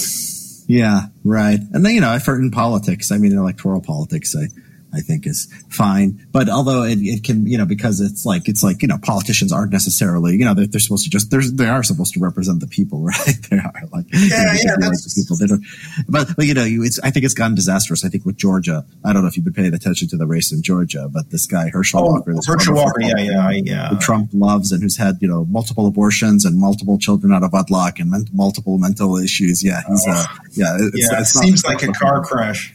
Speaker 1: Yeah, right. And then you know, I've heard in politics, I mean, electoral politics, I I think is fine. But although it, it can, you know, because it's like it's like you know, politicians aren't necessarily, you know, they're, they're supposed to just they're, they are supposed to represent the people, right? they are like
Speaker 2: yeah, you know, yeah, that's...
Speaker 1: people. They don't, but but you know, you, it's I think it's gotten disastrous. I think with Georgia, I don't know if you've been paying attention to the race in Georgia, but this guy Herschel oh, Walker, this
Speaker 2: Herschel Walker, yeah, yeah, yeah,
Speaker 1: who Trump loves and who's had you know multiple abortions and multiple children out of wedlock and men- multiple mental issues. Yeah, he's uh, yeah,
Speaker 2: it's, yeah, it's it seems like a car crash.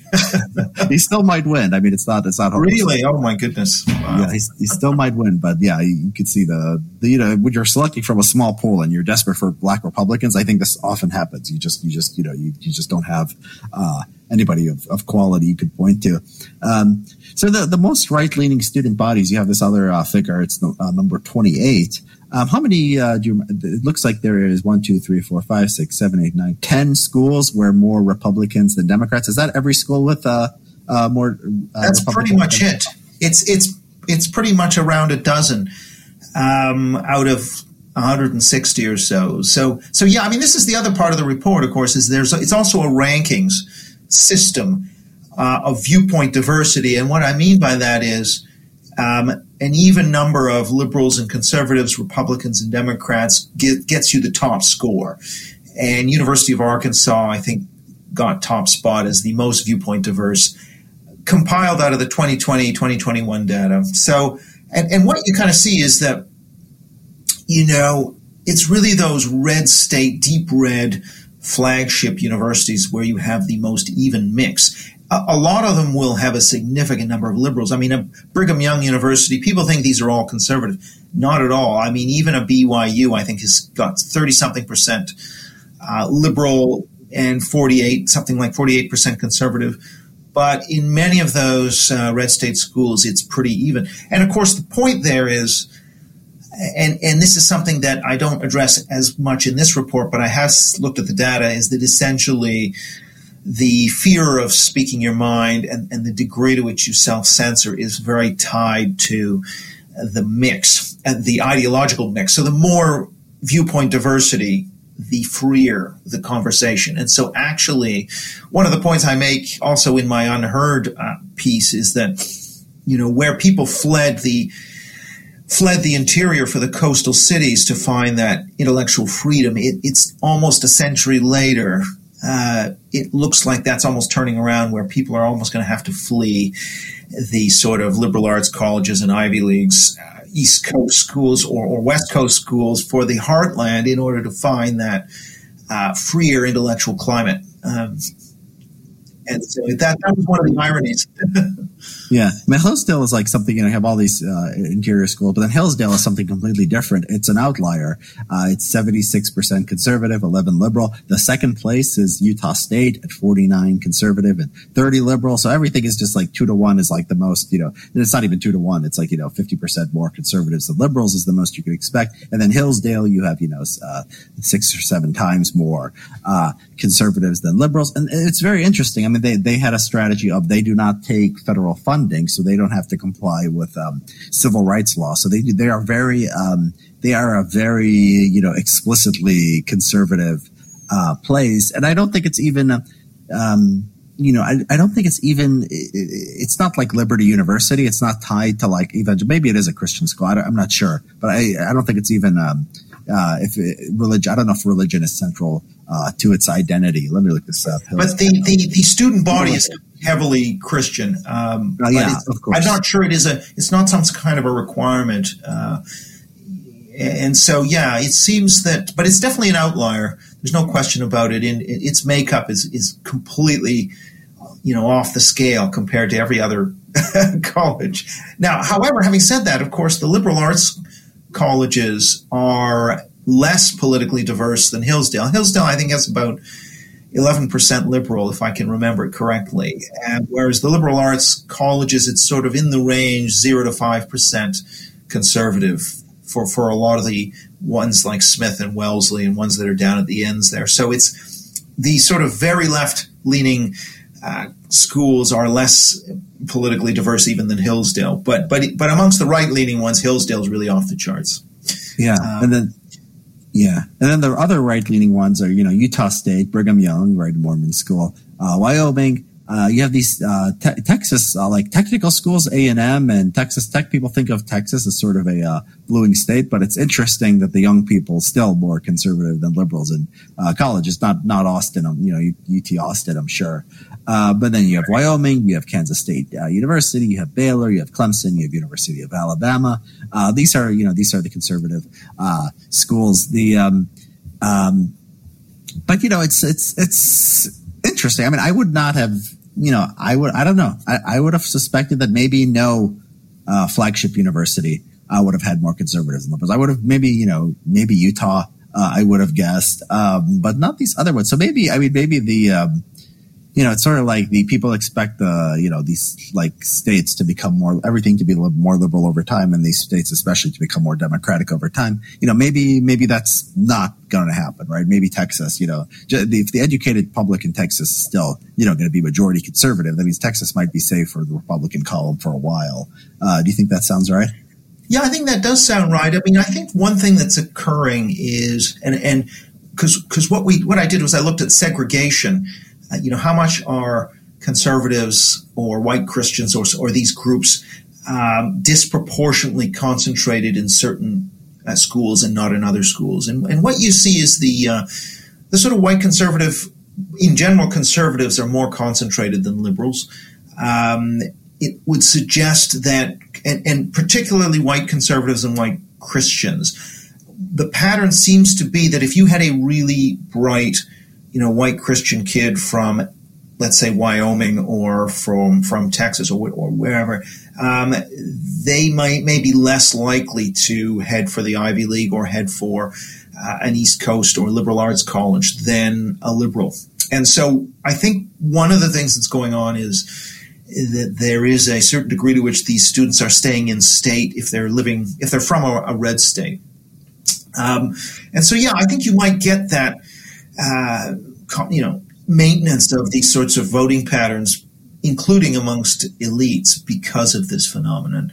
Speaker 1: He still might win. I mean, it's not it's not
Speaker 2: hopeless. really. Oh my goodness!
Speaker 1: Wow. Yeah, he, he still might win, but yeah, you, you could see the, the you know when you're selecting from a small pool and you're desperate for black Republicans. I think this often happens. You just you just you know you, you just don't have uh, anybody of, of quality you could point to. Um, so the the most right leaning student bodies, you have this other uh, figure. It's uh, number twenty eight. Um, how many uh, do you? It looks like there is one, two, three, four, five, six, seven, eight, nine, ten schools where more Republicans than Democrats. Is that every school with uh, uh more?
Speaker 2: Uh, That's pretty much it. It's it's it's pretty much around a dozen um, out of 160 or so. So so yeah, I mean, this is the other part of the report. Of course, is there's it's also a rankings system uh, of viewpoint diversity, and what I mean by that is. Um, an even number of liberals and conservatives, Republicans and Democrats get, gets you the top score. And University of Arkansas, I think, got top spot as the most viewpoint diverse, compiled out of the 2020 2021 data. So, and, and what you kind of see is that, you know, it's really those red state, deep red flagship universities where you have the most even mix a lot of them will have a significant number of liberals. I mean, a Brigham Young University, people think these are all conservative. Not at all. I mean, even a BYU, I think, has got 30 something percent uh, liberal and 48, something like 48% conservative. But in many of those uh, red state schools, it's pretty even. And of course, the point there is and and this is something that I don't address as much in this report, but I have looked at the data. Is that essentially the fear of speaking your mind and, and the degree to which you self censor is very tied to the mix and the ideological mix. So the more viewpoint diversity, the freer the conversation. And so, actually, one of the points I make also in my UnHerd uh, piece is that you know where people fled the fled the interior for the coastal cities to find that intellectual freedom. It, it's almost a century later. Uh, it looks like that's almost turning around where people are almost going to have to flee the sort of liberal arts colleges and Ivy Leagues East Coast schools or, or, West Coast schools for the heartland in order to find that uh, freer intellectual climate. Um, and so that, that was one of the ironies.
Speaker 1: yeah, I mean, Hillsdale is like something you know. Have all these uh, interior schools, but then Hillsdale is something completely different. It's an outlier. Uh, it's seventy six percent conservative, eleven liberal. The second place is Utah State at forty nine conservative and thirty liberal. So everything is just like two to one is like the most. You know, it's not even two to one. It's like you know fifty percent more conservatives than liberals is the most you could expect. And then Hillsdale, you have you know uh, six or seven times more uh, conservatives than liberals, and it's very interesting. I mean, they they had a strategy of they do not take federal funding, so they don't have to comply with um, civil rights law. So they they are very um, they are a very you know explicitly conservative uh, place, and I don't think it's even. Um, you know, I, I don't think it's even, it's not like Liberty University. It's not tied to like evangel. Maybe it is a Christian school. I am not sure, but I, I don't think it's even, um, uh, if religion, I don't know if religion is central uh, to its identity. Let me look this up.
Speaker 2: But the, the, the student body is heavily Christian. Um,
Speaker 1: uh, yeah, of course.
Speaker 2: I'm not sure it is a. It's not some kind of a requirement. Uh, and so, yeah, it seems that, but it's definitely an outlier. There's no question about it. In its makeup is is completely, you know, off the scale compared to every other college. Now, however, having said that, of course, the liberal arts colleges are less politically diverse than Hillsdale. Hillsdale, I think, has about 11% liberal, if I can remember it correctly. And whereas the liberal arts colleges, it's sort of in the range 0 to 5% conservative for, for a lot of the ones like Smith and Wellesley and ones that are down at the ends there. So it's the sort of very left leaning uh, schools are less politically diverse even than Hillsdale. But, but, but amongst the right leaning ones, Hillsdale's really off the charts.
Speaker 1: Yeah. Um, and then yeah, and then the other right leaning ones are you know Utah State, Brigham Young, right Mormon school, uh, Wyoming. Uh, you have these uh, te- Texas uh, like technical schools, A and M, and Texas Tech. People think of Texas as sort of a uh, bluing state, but it's interesting that the young people still more conservative than liberals in uh, colleges. Not not Austin, um, you know, UT Austin, I'm sure. Uh, but then you have Wyoming, you have Kansas State uh, University, you have Baylor, you have Clemson, you have University of Alabama. Uh, these are, you know, these are the conservative uh, schools. The, um, um, but you know, it's it's it's interesting. I mean, I would not have, you know, I would, I don't know, I, I would have suspected that maybe no uh, flagship university would have had more conservatives than liberals. I would have maybe, you know, maybe Utah. I would have guessed, um, but not these other ones. So maybe, I mean, maybe the um, you know, it's sort of like the people expect the, you know, these like states to become more, everything to be more liberal over time and these states especially to become more democratic over time. You know, maybe, maybe that's not going to happen, right? Maybe Texas, you know, if the educated public in Texas is still, you know, going to be majority conservative, that means Texas might be safe for the Republican column for a while. Uh, do you think that sounds right?
Speaker 2: Yeah, I think that does sound right. I mean, I think one thing that's occurring is, and, and, because what we what I did was I looked at segregation uh, you know, how much are conservatives or white Christians or, or these groups um, disproportionately concentrated in certain uh, schools and not in other schools? And, and what you see is the uh, the sort of white conservative, in general, conservatives are more concentrated than liberals. Um, it would suggest that, and, and particularly white conservatives and white Christians, the pattern seems to be that if you had a really bright you know, white Christian kid from, let's say, Wyoming or from from Texas or, or wherever, um, they might may be less likely to head for the Ivy League or head for uh, an East Coast or liberal arts college than a liberal. And so I think one of the things that's going on is that there is a certain degree to which these students are staying in state if they're living if they're from a, a red state. Um, and so, yeah, I think you might get that, uh, you know, maintenance of these sorts of voting patterns, including amongst elites, because of this phenomenon.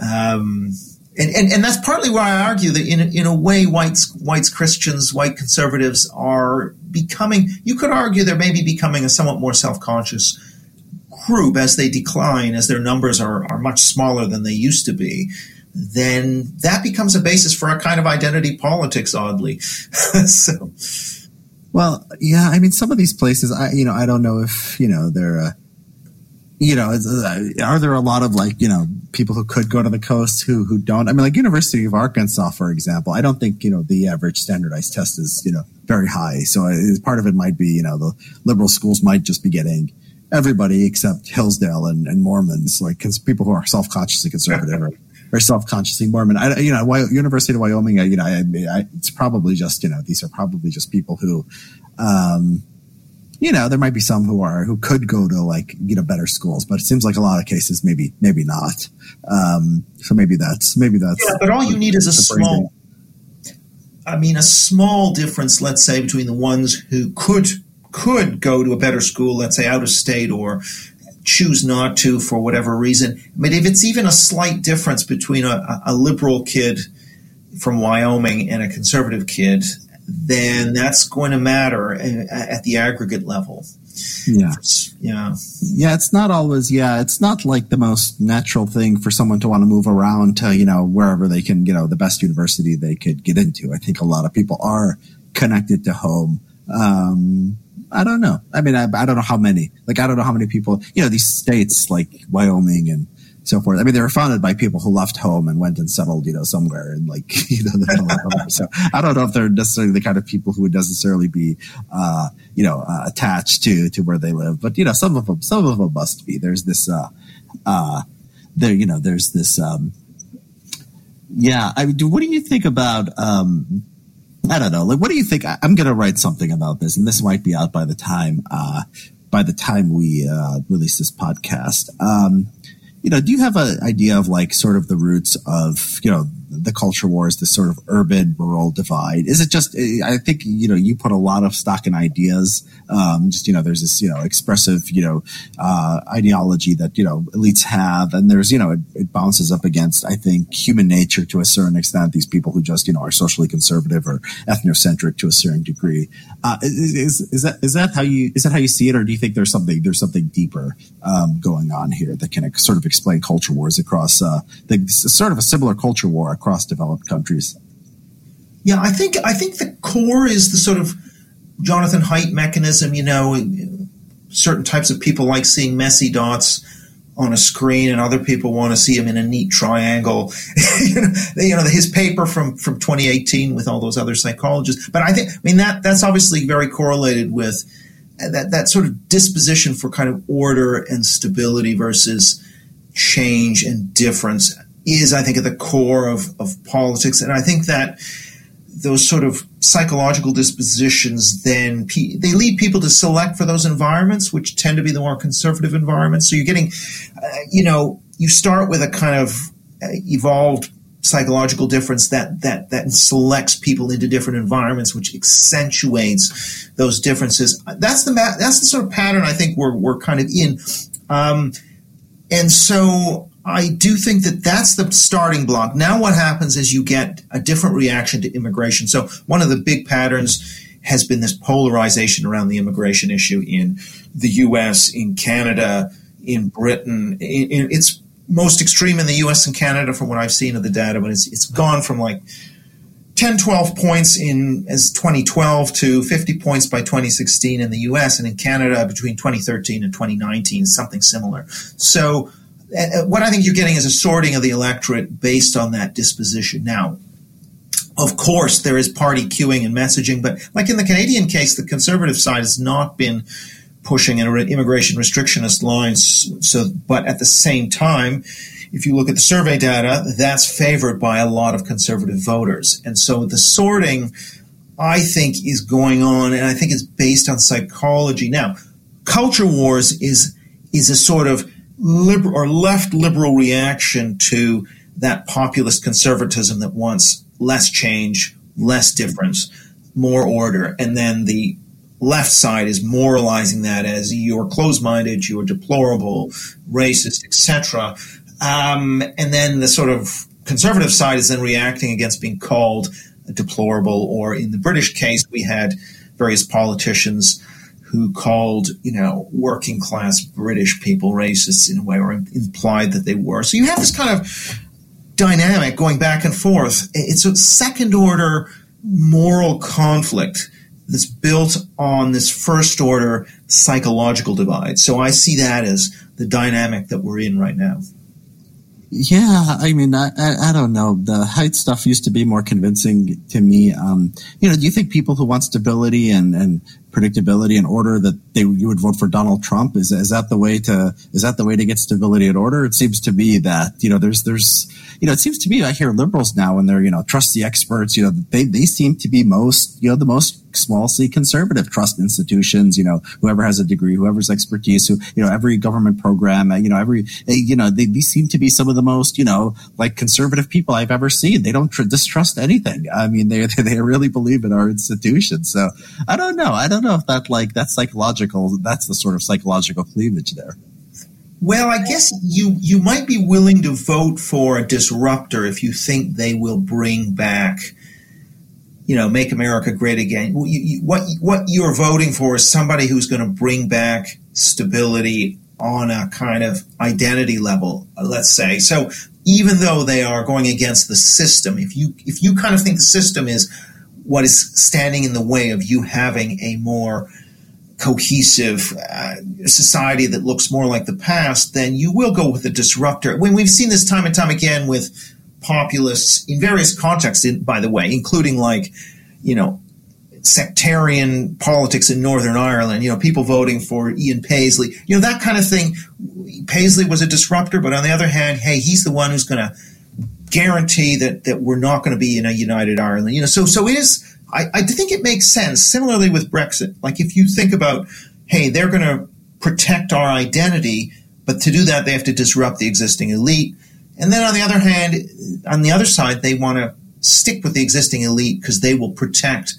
Speaker 2: Um, and, and, and that's partly why I argue that in, in a way, whites, whites, Christians, white conservatives are becoming, you could argue they're maybe becoming a somewhat more self-conscious group as they decline, as their numbers are, are much smaller than they used to be then that becomes a basis for a kind of identity politics, oddly. so.
Speaker 1: Well, yeah, I mean, some of these places, I, you know, I don't know if, you know, they're, uh, you know, uh, are there a lot of like, you know, people who could go to the coast who, who don't? I mean, like University of Arkansas, for example, I don't think, you know, the average standardized test is, you know, very high. So it, part of it might be, you know, the liberal schools might just be getting everybody except Hillsdale and, and Mormons, like cause people who are self-consciously conservative or self-consciously Mormon. I, you know, University of Wyoming, you know, I, I, it's probably just, you know, these are probably just people who, um, you know, there might be some who are who could go to like you know better schools, but it seems like a lot of cases maybe maybe not. Um, so maybe that's maybe that's.
Speaker 2: Yeah, but all you need is a small. I mean, a small difference, let's say, between the ones who could could go to a better school, let's say out of state or choose not to for whatever reason. But if it's even a slight difference between a, a liberal kid from Wyoming and a conservative kid, then that's going to matter at the aggregate level.
Speaker 1: Yeah.
Speaker 2: Yeah.
Speaker 1: Yeah. It's not always, yeah, it's not like the most natural thing for someone to want to move around to, you know, wherever they can, you know, the best university they could get into. I think a lot of people are connected to home. Um, I don't know. I mean, I, I, don't know how many. Like, I don't know how many people. You know, these states like Wyoming and so forth. I mean, they were founded by people who left home and went and settled, you know, somewhere in like you know So I don't know if they're necessarily the kind of people who would necessarily be, uh, you know, uh, attached to to where they live. But you know, some of them, some of them must be. There's this, uh, uh, there, you know, there's this. Um, yeah, I mean, what do you think about? Um, I don't know. Like, what do you think? I'm going to write something about this, and this might be out by the time uh, by the time we uh, release this podcast. Um, you know, do you have an idea of like sort of the roots of you know the culture wars, this sort of urban rural divide? Is it just? I think you know you put a lot of stock in ideas. Um, just you know, there's this you know expressive you know uh, ideology that you know elites have, and there's you know it, it, bounces up against I think human nature to a certain extent. These people who just you know are socially conservative or ethnocentric to a certain degree. Uh, is, is that is that how you is that how you see it, or do you think there's something there's something deeper um, going on here that can sort of explain culture wars across uh, the sort of a similar culture war across developed countries?
Speaker 2: Yeah, I think I think the core is the sort of Jonathan Haidt mechanism. You know, certain types of people like seeing messy dots on a screen, and other people want to see them in a neat triangle. you, know, you know, his paper from from 2018 with all those other psychologists. But I think, I mean, that that's obviously very correlated with that that sort of disposition for kind of order and stability versus change and difference is, I think, at the core of, of politics. And I think that those sort of psychological dispositions then they lead people to select for those environments which tend to be the more conservative environments. So you're getting uh, you know you start with a kind of uh, evolved psychological difference that that that selects people into different environments which accentuates those differences. That's the that's the sort of pattern i think we're we're kind of in. Um, and so I do think that that's the starting block. Now, what happens is you get a different reaction to immigration. So, one of the big patterns has been this polarization around the immigration issue in the US, in Canada, in Britain. It's most extreme in the US and Canada from what I've seen of the data, but it's, it's gone from like 10, 12 points in as 2012 to 50 points by 2016 in the US and in Canada between 2013 and 2019, something similar. So, uh, what I think you're getting is a sorting of the electorate based on that disposition. Now, of course, there is party cueing and messaging, but like in the Canadian case, the conservative side has not been pushing an immigration restrictionist line. So, but at the same time, if you look at the survey data, that's favored by a lot of conservative voters. And so the sorting, I think, is going on, and I think it's based on psychology. Now, culture wars is is a sort of liberal or left liberal reaction to that populist conservatism that wants less change, less difference, more order, and then the left side is moralizing that as you're closed-minded, you're deplorable, racist, etc. Um, and then the sort of conservative side is then reacting against being called deplorable, or in the British case, we had various politicians who called, you know, working class British people racists in a way, or implied that they were. So you have this kind of dynamic going back and forth. It's a second order moral conflict that's built on this first order psychological divide. So I see that as the dynamic that we're in right now.
Speaker 1: Yeah, I mean, I, I, I, don't know. The Haidt stuff used to be more convincing to me. Um, you know, do you think people who want stability and, and predictability and order that they you would vote for Donald Trump? Is is that the way to is that the way to get stability and order? It seems to me that you know there's there's you know it seems to me I hear liberals now and they're you know trust the experts. You know they they seem to be most you know the most small c conservative trust institutions. You know whoever has a degree, whoever's expertise, who you know every government program. You know every you know they, these seem to be some of the most you know like conservative people I've ever seen. They don't tr- distrust anything. I mean they they really believe in our institutions. So I don't know. I don't know if that like that's psychological. That's the sort of psychological cleavage there.
Speaker 2: Well, I guess you you might be willing to vote for a disruptor if you think they will bring back, you know, make America great again. You, you, what what you're voting for is somebody who's going to bring back stability on a kind of identity level, let's say. So even though they are going against the system, if you if you kind of think the system is what is standing in the way of you having a more cohesive uh, society that looks more like the past, then you will go with a disruptor. When we've seen this time and time again with populists in various contexts, in, by the way, including like, you know, sectarian politics in Northern Ireland, you know, people voting for Ian Paisley, you know, that kind of thing. Paisley was a disruptor, but on the other hand, hey, he's the one who's going to guarantee that that we're not going to be in a united Ireland. You know, so so it is. I, I think it makes sense. Similarly with Brexit, like if you think about, hey, they're going to protect our identity, but to do that they have to disrupt the existing elite. And then on the other hand, on the other side, they want to stick with the existing elite because they will protect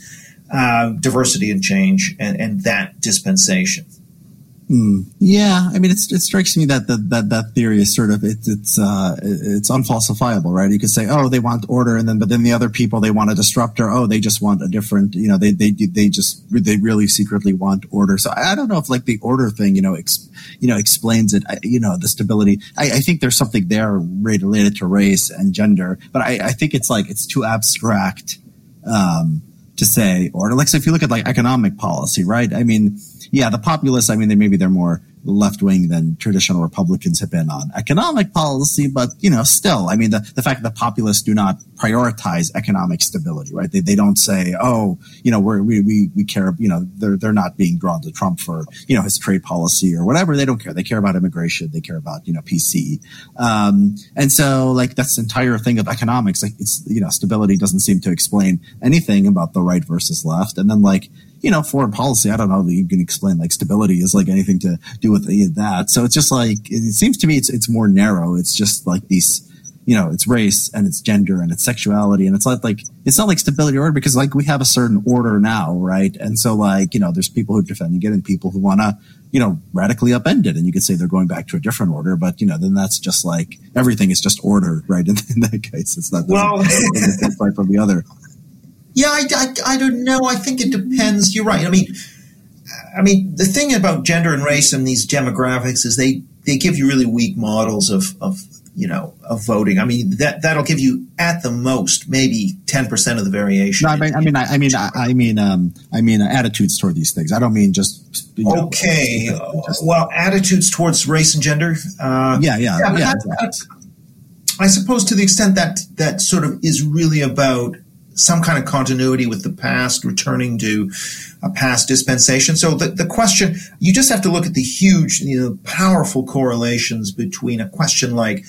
Speaker 2: uh, diversity and change and, and that dispensation.
Speaker 1: Mm. Yeah, I mean, it strikes me that the, that that theory is sort of it, it's uh, it's unfalsifiable, right? You could say, oh, they want order, and then but then the other people they want a disruptor. Oh, they just want a different, you know, they they they just they really secretly want order. So I don't know if like the order thing, you know, ex, you know, explains it. I, you know, the stability. I, I, think there's something there related to race and gender, but I, I think it's like it's too abstract. Um, to say or Like, so if you look at like economic policy, right? I mean, yeah, the populists, I mean, they maybe they're more left wing than traditional Republicans have been on economic policy, but you know, still, I mean, the, the fact that populists do not prioritize economic stability, right? They, they don't say, oh, you know, we're, we, we, we care, you know, they're, they're not being drawn to Trump for, you know, his trade policy or whatever. They don't care. They care about immigration. They care about, you know, PC. Um, and so like that's the entire thing of economics. Like it's, you know, stability doesn't seem to explain anything about the right versus left. And then like, you know, foreign policy, I don't know that you can explain like stability is like anything to do with that. So it's just like, it seems to me it's, it's more narrow. It's just like these, you know, it's race and it's gender and it's sexuality. And it's not like, it's not like stability order because like we have a certain order now, right? And so like, you know, there's people who are defending it and people who want to, you know, radically upend it. And you could say they're going back to a different order, but you know, then that's just like everything is just order, right? In, in that case, it's not well, it's like from the other.
Speaker 2: Yeah, I, I, I don't know. I think it depends. You're right. I mean, I mean, the thing about gender and race and these demographics is they, they give you really weak models of, of you know of voting. I mean that that'll give you at the most maybe ten percent of the variation.
Speaker 1: No, I mean, I mean, I, mean, I, mean, um, I mean, uh, attitudes toward these things. I don't mean just.
Speaker 2: You know, okay, just, well, attitudes towards race and gender.
Speaker 1: Uh, yeah, yeah, yeah. yeah exactly.
Speaker 2: I suppose to the extent that that sort of is really about some kind of continuity with the past, returning to a past dispensation. So the, the question, you just have to look at the huge, you know, powerful correlations between a question like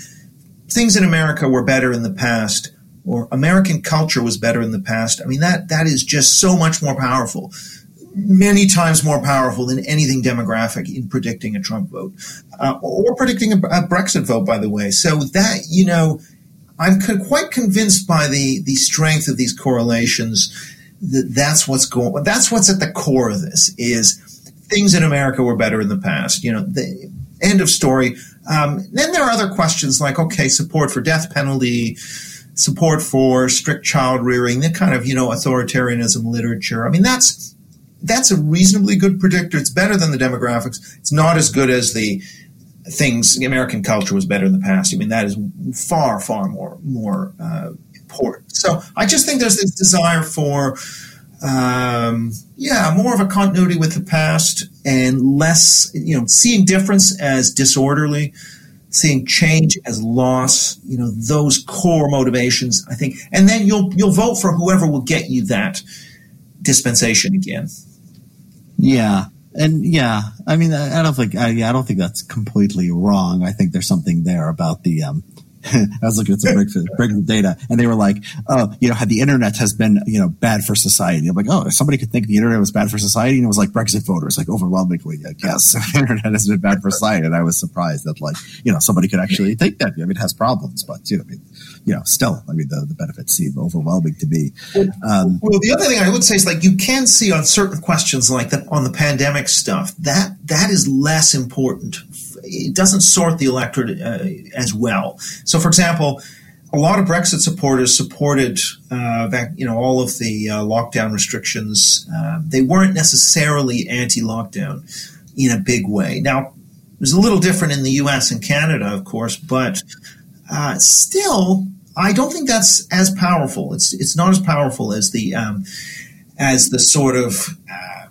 Speaker 2: things in America were better in the past or American culture was better in the past. I mean, that, that is just so much more powerful. many times more powerful than anything demographic in predicting a Trump vote uh, or predicting a, a, Brexit vote, by the way. So that, you know, I'm quite convinced by the, the strength of these correlations that that's what's going, that's what's at the core of this is things in America were better in the past. You know, the end of story. Um, then there are other questions like, okay, support for death penalty, support for strict child rearing, the kind of, you know, authoritarianism literature. I mean, that's, that's a reasonably good predictor. It's better than the demographics. It's not as good as the things American culture was better in the past. I mean, that is far, far more more uh, important. So I just think there's this desire for, um, yeah, more of a continuity with the past and less, you know, seeing difference as disorderly, seeing change as loss. You know, those core motivations. I think, and then you'll you'll vote for whoever will get you that dispensation again.
Speaker 1: Yeah, and yeah, I mean, I, don't think, I, yeah, I don't think that's completely wrong. I think there's something there about the, um, I was looking at some Brexit, data, and they were like, "Oh, you know, had the internet has been, you know, bad for society." I'm like, "Oh, if somebody could think the internet was bad for society," and it was like Brexit voters, like overwhelmingly, I guess the internet has been bad for society. And I was surprised that, like, you know, somebody could actually think that. I mean, it has problems, but you know, I mean, you know, still, I mean, the, the benefits seem overwhelming to me.
Speaker 2: Um, well, the other thing I would say is like you can see on certain questions, like the, on the pandemic stuff, that that is less important. It doesn't sort the electorate uh, as well. So, for example, a lot of Brexit supporters supported uh, back, you know, all of the uh, lockdown restrictions. Uh, they weren't necessarily anti-lockdown in a big way. Now, it was a little different in the U.S. and Canada, of course, but uh, still, I don't think that's as powerful. It's it's not as powerful as the um, as the sort of uh,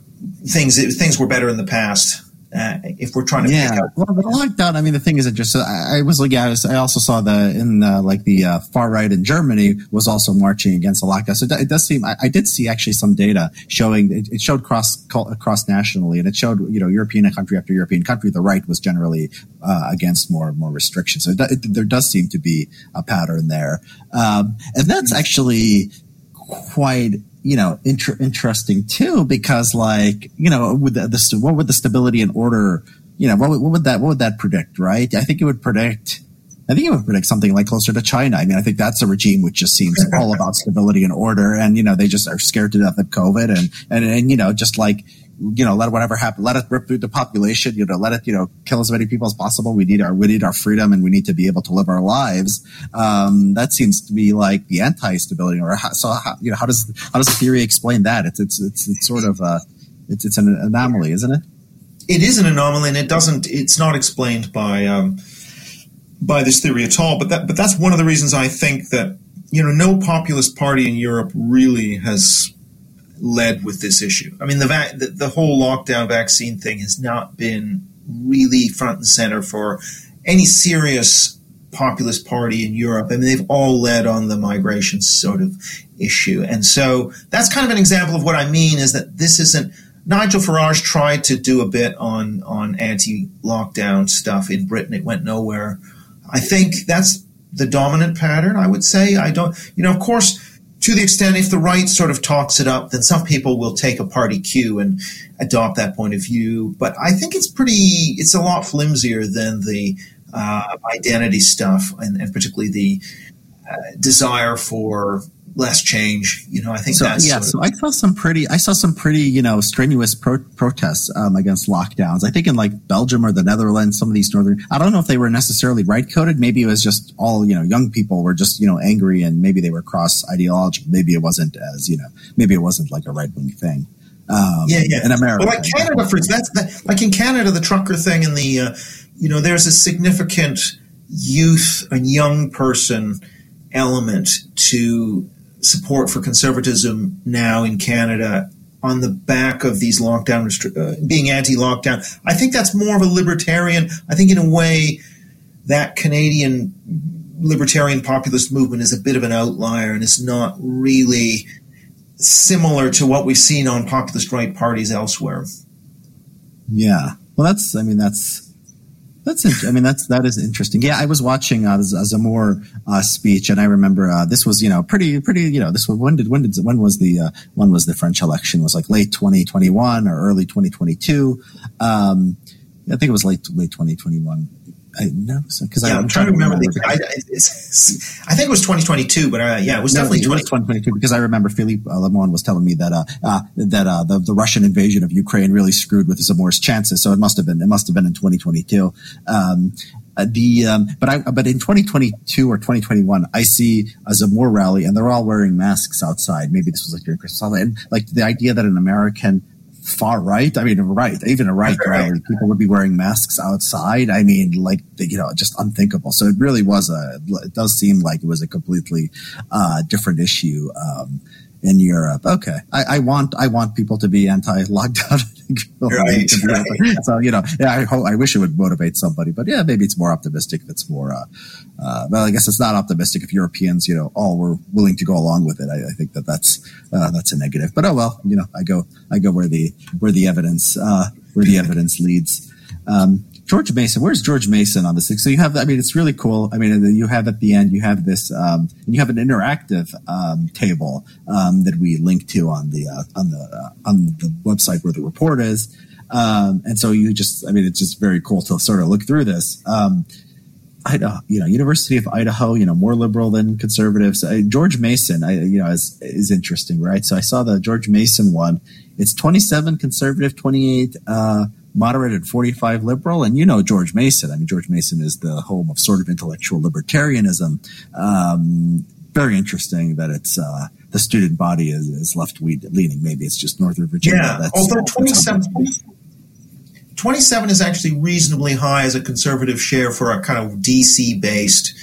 Speaker 2: things things were better in the past uh, if we're trying to
Speaker 1: yeah. Well, but lockdown. I mean, the thing is, it just I, I was like, yeah, I, was, I, also saw the in the, like the uh, far right in Germany was also marching against the lockdown. So it, does seem I, I, did see actually some data showing it, it showed cross across nationally, and it showed you know European country after European country, the right was generally uh, against more more restrictions. So it, there does seem to be a pattern there, um, and that's actually quite you know inter- interesting too because like you know with the, the, what would the stability and order you know what, what would that what would that predict right i think it would predict I think it would predict something like closer to China. I mean, I think that's a regime which just seems all about stability and order, and you know, they just are scared to death of COVID, and and and you know, just like you know, let whatever happen, let it rip through the population, you know, let it, you know, kill as many people as possible. We need our, we need our freedom and we need to be able to live our lives. Um, that seems to be like the anti-stability or how, so, how, you know, how does, how does the theory explain that? It's, it's, it's, it's sort of, uh, it's, it's an anomaly, isn't it?
Speaker 2: It is an anomaly and it doesn't, it's not explained by, um, by this theory at all. But that, but that's one of the reasons I think that, you know, no populist party in Europe really has led with this issue. I mean, the, va- the, the whole lockdown vaccine thing has not been really front and center for any serious populist party in Europe. I mean, they've all led on the migration sort of issue, and so that's kind of an example of what I mean is that this isn't. Nigel Farage tried to do a bit on on anti-lockdown stuff in Britain. It went nowhere. I think that's the dominant pattern. I would say. I don't. You know, of course to the extent if the right sort of talks it up, then some people will take a party cue and adopt that point of view. But I think it's pretty, it's a lot flimsier than the uh, identity stuff and, and particularly the uh, desire for less change. You know, I think
Speaker 1: so,
Speaker 2: that's
Speaker 1: yeah. So I saw some pretty, I saw some pretty, you know, strenuous pro- protests um, against lockdowns. I think in like Belgium or the Netherlands, some of these northern, I don't know if they were necessarily right coded. Maybe it was just all, you know, young people were just, you know, angry and maybe they were cross ideological. Maybe it wasn't as, you know, maybe it wasn't like a right wing thing.
Speaker 2: Um, yeah, yeah. In America, well, like Canada, for that's that, like in Canada, the trucker thing and the, uh, you know, there's a significant youth and young person element to support for conservatism now in Canada on the back of these lockdown uh, being anti-lockdown. I think that's more of a libertarian. I think in a way that Canadian libertarian populist movement is a bit of an outlier and is not really similar to what we've seen on populist right parties elsewhere.
Speaker 1: Yeah. Well, that's, I mean, that's, That's I mean that's that is interesting. Yeah, I was watching uh, uh, speech, and I remember uh, this was you know pretty pretty you know this was when did when did when was the uh, when was the French election? It was like late twenty twenty one or early twenty twenty two. Um, I think it was late late twenty twenty one. I know because
Speaker 2: yeah, I'm trying, to remember. The, I, I, think it was 2022, but uh, yeah, it was no, definitely it 20. was
Speaker 1: 2022 because I remember Philippe uh, Lemoine was telling me that uh, uh that uh, the, the Russian invasion of Ukraine really screwed with Zemmour's chances. So it must have been it must have been in 2022. Um, uh, the um, but I but in 2022 or 2021, I see a Zemmour rally and they're all wearing masks outside. Maybe this was like during Christmas and like the idea that an American far right. I mean, right, even a right rally, people would be wearing masks outside. I mean, like you know, just unthinkable. So it really was a. It does seem like it was a completely uh, different issue. Um, in Europe. Okay, I, I, want I want people to be anti-lockdown.
Speaker 2: right, right.
Speaker 1: So you know, yeah, I hope I wish it would motivate somebody, but yeah, maybe it's more optimistic if it's more. Uh, uh, well, I guess it's not optimistic if Europeans, you know, all were willing to go along with it. I, I think that that's uh, that's a negative. But oh well, you know, I go I go where the where the evidence uh, where the evidence leads. Um, George Mason. Where's George Mason on this? So you have, I mean, it's really cool. I mean, you have at the end, you have this, um, you have an interactive um, table um, that we link to on the uh, on the uh, on the website where the report is. Um, and so you just, I mean, it's just very cool to sort of look through this. Um, Idaho, you know, University of Idaho, you know, more liberal than conservatives. Uh, George Mason, I, you know, is, is interesting, right? So I saw the George Mason one. It's 27 conservative, 28 uh, moderated 45 liberal. And you know George Mason. I mean, George Mason is the home of sort of intellectual libertarianism. Um, very interesting that it's uh, the student body is, is left leaning. Maybe it's just Northern Virginia.
Speaker 2: Yeah, that's, although 27, 27 is actually reasonably high as a conservative share for a kind of DC based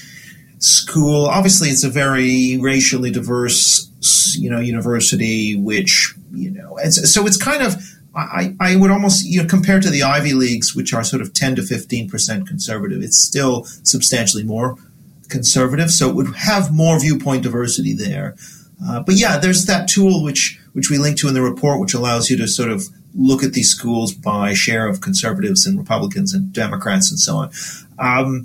Speaker 2: school. Obviously, it's a very racially diverse, you know, university, which you know, it's, so it's kind of I, I would almost you know compared to the Ivy Leagues, which are sort of ten to fifteen percent conservative, it's still substantially more conservative. So it would have more viewpoint diversity there. Uh, but yeah, there's that tool which which we link to in the report, which allows you to sort of look at these schools by share of conservatives and Republicans and Democrats and so on. Um,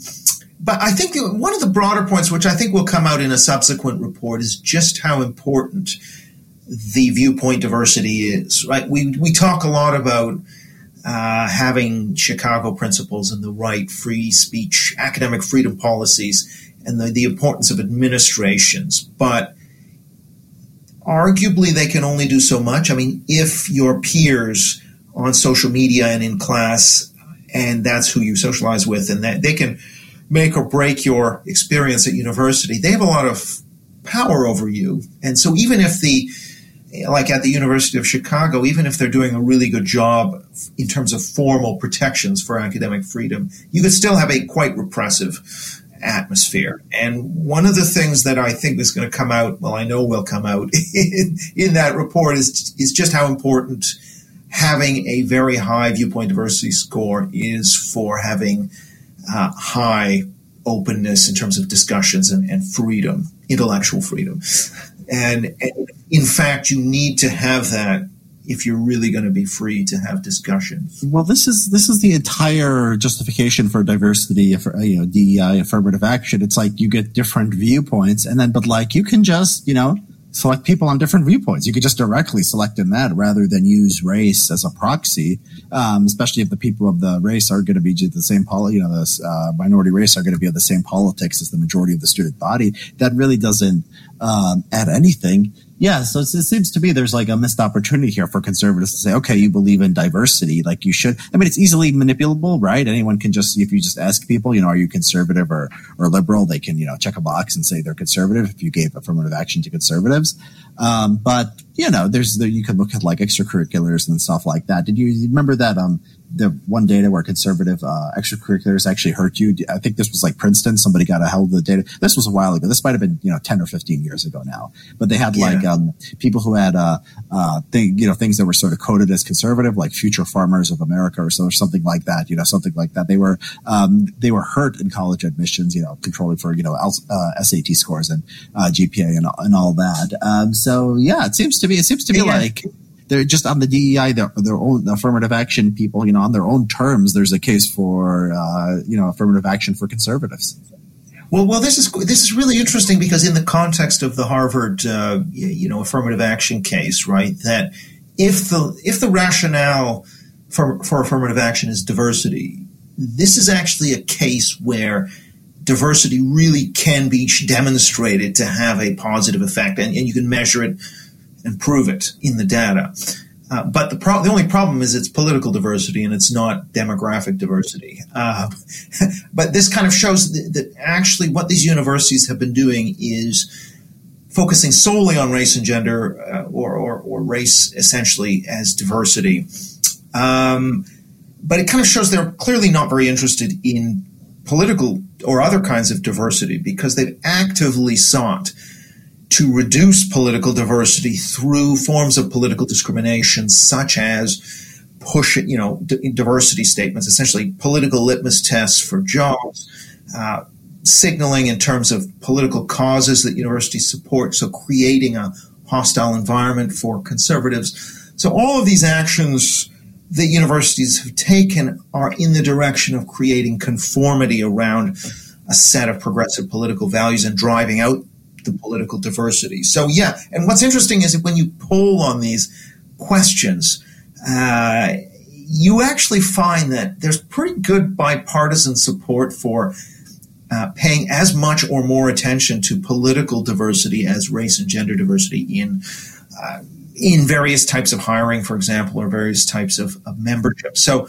Speaker 2: but I think one of the broader points, which I think will come out in a subsequent report, is just how important the viewpoint diversity is. Right? We we talk a lot about uh, having Chicago principles and the right free speech, academic freedom policies, and the, the importance of administrations, but arguably they can only do so much. I mean, if your peers on social media and in class, and that's who you socialize with, and that they can make or break your experience at university, they have a lot of power over you. And so even if the like at the University of Chicago, even if they're doing a really good job in terms of formal protections for academic freedom, you could still have a quite repressive atmosphere. And one of the things that I think is going to come out, well, I know will come out in, in that report is, is just how important having a very high viewpoint diversity score is for having uh, high openness in terms of discussions and, and freedom, intellectual freedom. And, and in fact, you need to have that if you're really going to be free to have discussions.
Speaker 1: Well, this is this is the entire justification for diversity, for, you know, DEI, affirmative action. It's like you get different viewpoints, and then but like you can just you know select people on different viewpoints. You could just directly select in that rather than use race as a proxy, um, especially if the people of the race are going to be the same, poli- you know, the uh, minority race are going to be of the same politics as the majority of the student body. That really doesn't um, add anything yeah, so it seems to me there's like a missed opportunity here for conservatives to say, okay, you believe in diversity, like you should. I mean, it's easily manipulable, right? Anyone can just, if you just ask people, you know, are you conservative or, or liberal? They can, you know, check a box and say they're conservative if you gave affirmative action to conservatives. Um, but you know, there's the, you could look at like extracurriculars and stuff like that. Did you remember that um, the one data where conservative uh, extracurriculars actually hurt you. I think this was like Princeton. Somebody got a held of the data. This was a while ago. This might have been you know ten or fifteen years ago now. But they had yeah. like um, people who had uh, uh, thing, you know things that were sort of coded as conservative, like Future Farmers of America or so or something like that. You know something like that. They were um, they were hurt in college admissions. You know controlling for you know uh, SAT scores and uh, GPA and and all that. Um, so yeah, it seems to be it seems to be yeah. like they're just on the DEI, their, their own affirmative action people, you know, on their own terms. There's a case for uh, you know affirmative action for conservatives.
Speaker 2: Well, well, this is this is really interesting because in the context of the Harvard, uh, you know, affirmative action case, right? That if the if the rationale for for affirmative action is diversity, this is actually a case where diversity really can be demonstrated to have a positive effect, and, and you can measure it and prove it in the data. Uh, but the, pro- the only problem is it's political diversity and it's not demographic diversity. Uh, but this kind of shows that, that, actually what these universities have been doing is focusing solely on race and gender uh, or, or, or, race essentially as diversity. Um, but it kind of shows they're clearly not very interested in political or other kinds of diversity because they've actively sought to reduce political diversity through forms of political discrimination, such as push, you know, d- diversity statements, essentially political litmus tests for jobs, uh, signaling in terms of political causes that universities support, so creating a hostile environment for conservatives. So all of these actions that universities have taken are in the direction of creating conformity around a set of progressive political values and driving out the political diversity. So yeah, and what's interesting is that when you poll on these questions, uh, you actually find that there's pretty good bipartisan support for uh, paying as much or more attention to political diversity as race and gender diversity in uh, in various types of hiring, for example, or various types of, of membership. So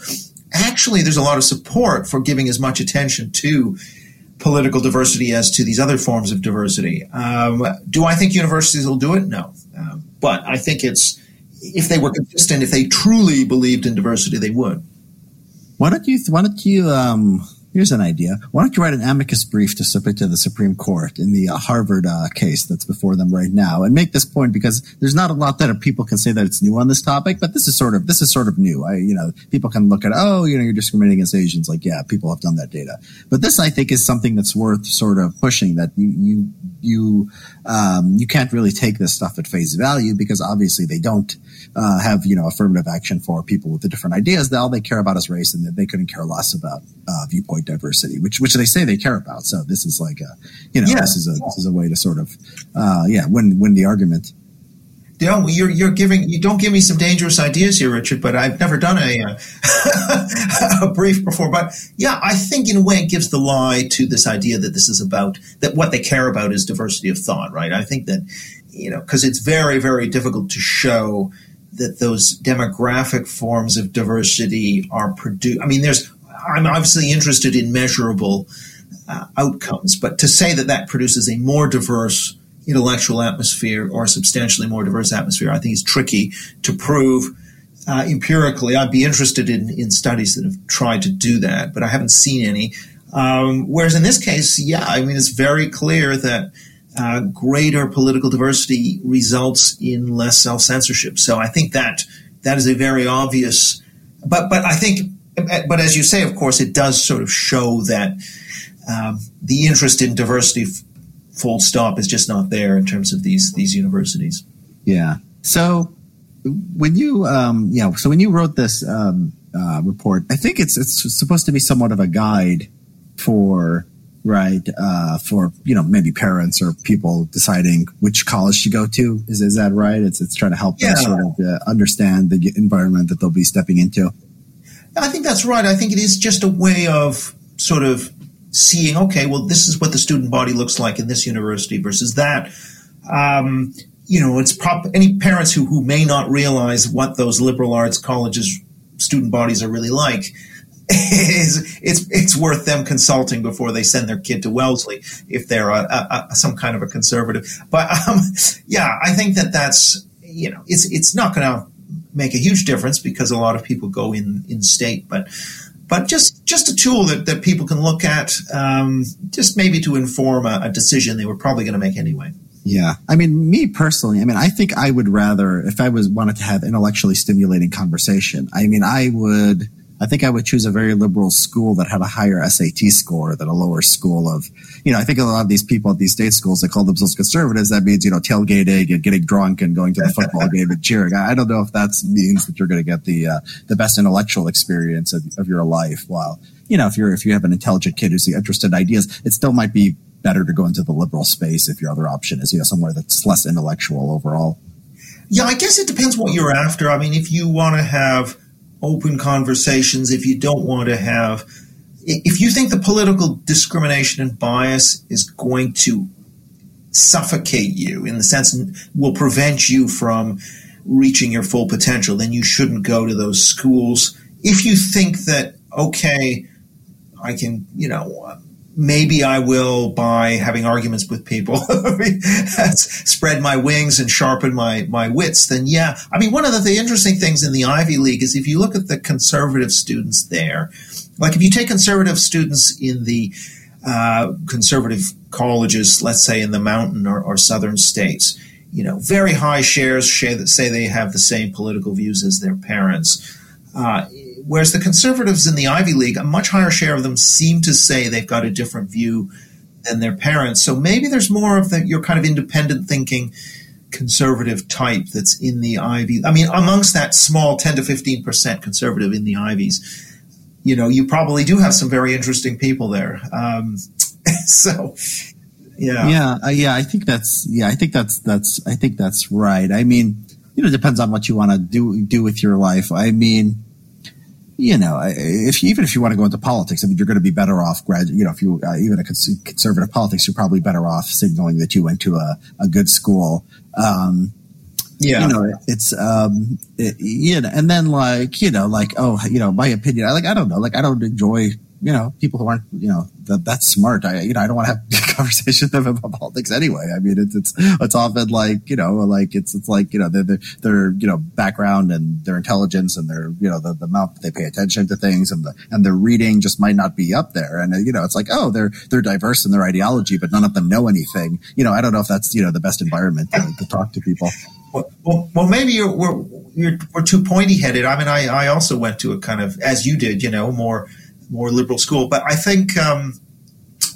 Speaker 2: actually, there's a lot of support for giving as much attention to political diversity as to these other forms of diversity. Um, do I think universities will do it? No. Um, but I think it's, if they were consistent, if they truly believed in diversity, they would.
Speaker 1: Why don't you, why don't you, um, Here's an idea. Why don't you write an amicus brief to submit to the Supreme Court in the uh, Harvard uh, case that's before them right now, and make this point because there's not a lot that people can say that it's new on this topic, but this is sort of this is sort of new. I, you know, people can look at oh, you know, you're discriminating against Asians. Like, yeah, people have done that data, but this I think is something that's worth sort of pushing. That you you you um, you can't really take this stuff at face value because obviously they don't uh, have you know affirmative action for people with the different ideas. All they care about is race, and they couldn't care less about uh, viewpoint diversity, which which they say they care about. So this is like a you know yeah. this is a this is a way to sort of uh, yeah win win the argument.
Speaker 2: Yeah, you're you're giving you don't give me some dangerous ideas here, Richard. But I've never done a uh, a brief before. But yeah, I think in a way it gives the lie to this idea that this is about that what they care about is diversity of thought, right? I think that you know because it's very very difficult to show that those demographic forms of diversity are produced. I mean, there's I'm obviously interested in measurable uh, outcomes, but to say that that produces a more diverse intellectual atmosphere or a substantially more diverse atmosphere, I think is tricky to prove uh, empirically. I'd be interested in, in studies that have tried to do that, but I haven't seen any. Um, whereas in this case, yeah, I mean, it's very clear that uh, greater political diversity results in less self censorship. So I think that that is a very obvious. But but I think but as you say, of course, it does sort of show that um, the interest in diversity, full stop, is just not there in terms of these these universities.
Speaker 1: Yeah. So when you um, yeah, so when you wrote this um, uh, report, I think it's it's supposed to be somewhat of a guide for right uh, for you know maybe parents or people deciding which college to go to is is that right it's it's trying to help yeah. them sort of uh, understand the environment that they'll be stepping into
Speaker 2: I think that's right. I think it is just a way of sort of seeing, okay, well, this is what the student body looks like in this university versus that. Um, you know, it's prop any parents who, who may not realize what those liberal arts colleges student bodies are really like is it's it's worth them consulting before they send their kid to Wellesley if they're a, a, a, some kind of a conservative. But um, yeah, I think that that's you know it's it's not going to make a huge difference because a lot of people go in in state, but but just just a tool that, that people can look at, um, just maybe to inform a, a decision they were probably going to make anyway.
Speaker 1: Yeah, I mean, me personally, I mean, I think I would rather if I was wanted to have intellectually stimulating conversation. I mean, I would I think I would choose a very liberal school that had a higher SAT score than a lower school of, you know, I think a lot of these people at these state schools that call themselves conservatives, that means, you know, tailgating and getting drunk and going to the football game and cheering. I don't know if that means that you're going to get the, uh, the best intellectual experience of, of your life. While, you know, if you're, if you have an intelligent kid who's interested in ideas, it still might be better to go into the liberal space if your other option is, you know, somewhere that's less intellectual overall.
Speaker 2: Yeah, I guess it depends what you're after. I mean, if you want to have open conversations, if you don't want to have, if you think the political discrimination and bias is going to suffocate you in the sense will prevent you from reaching your full potential, then you shouldn't go to those schools. If you think that, okay, I can, you know, maybe I will by having arguments with people spread my wings and sharpen my my wits then yeah. I mean one of the, the, interesting things in the Ivy League is if you look at the conservative students there like if you take conservative students in the uh, conservative colleges let's say in the mountain or, or southern states you know very high shares say they have the same political views as their parents uh, Whereas the conservatives in the Ivy League, a much higher share of them seem to say they've got a different view than their parents. So maybe there's more of the, your kind of independent thinking conservative type that's in the Ivy. I mean, amongst that small 10 to 15% conservative in the Ivies, you know, you probably do have some very interesting people there. Um, so, yeah.
Speaker 1: Yeah. Uh, yeah. I think that's, yeah, I think that's, that's, I think that's right. I mean, you know, it depends on what you want to do, do with your life. I mean, you know, if even if you want to go into politics, I mean, you're going to be better off. Grad, you know, if you uh, even a conservative politics, you're probably better off signaling that you went to a, a good school. Um, yeah, you know, it's um, it, you know, and then like you know, like oh, you know, my opinion, I like I don't know, like I don't enjoy you know, people who aren't, you know, that, that's smart. I, you know, I don't want to have conversations about politics anyway. I mean, it's, it's, it's often like, you know, like it's, it's like, you know, their, their, you know, background and their intelligence and their, you know, the, the amount that they pay attention to things and the, and their reading just might not be up there. And, you know, it's like, oh, they're, they're diverse in their ideology, but none of them know anything. You know, I don't know if that's, you know, the best environment to, to talk to people.
Speaker 2: Well, well, well, maybe you're, we're, you're, we're too pointy headed. I mean, I, I also went to a kind of, as you did, you know, more, more liberal school. But I think, um,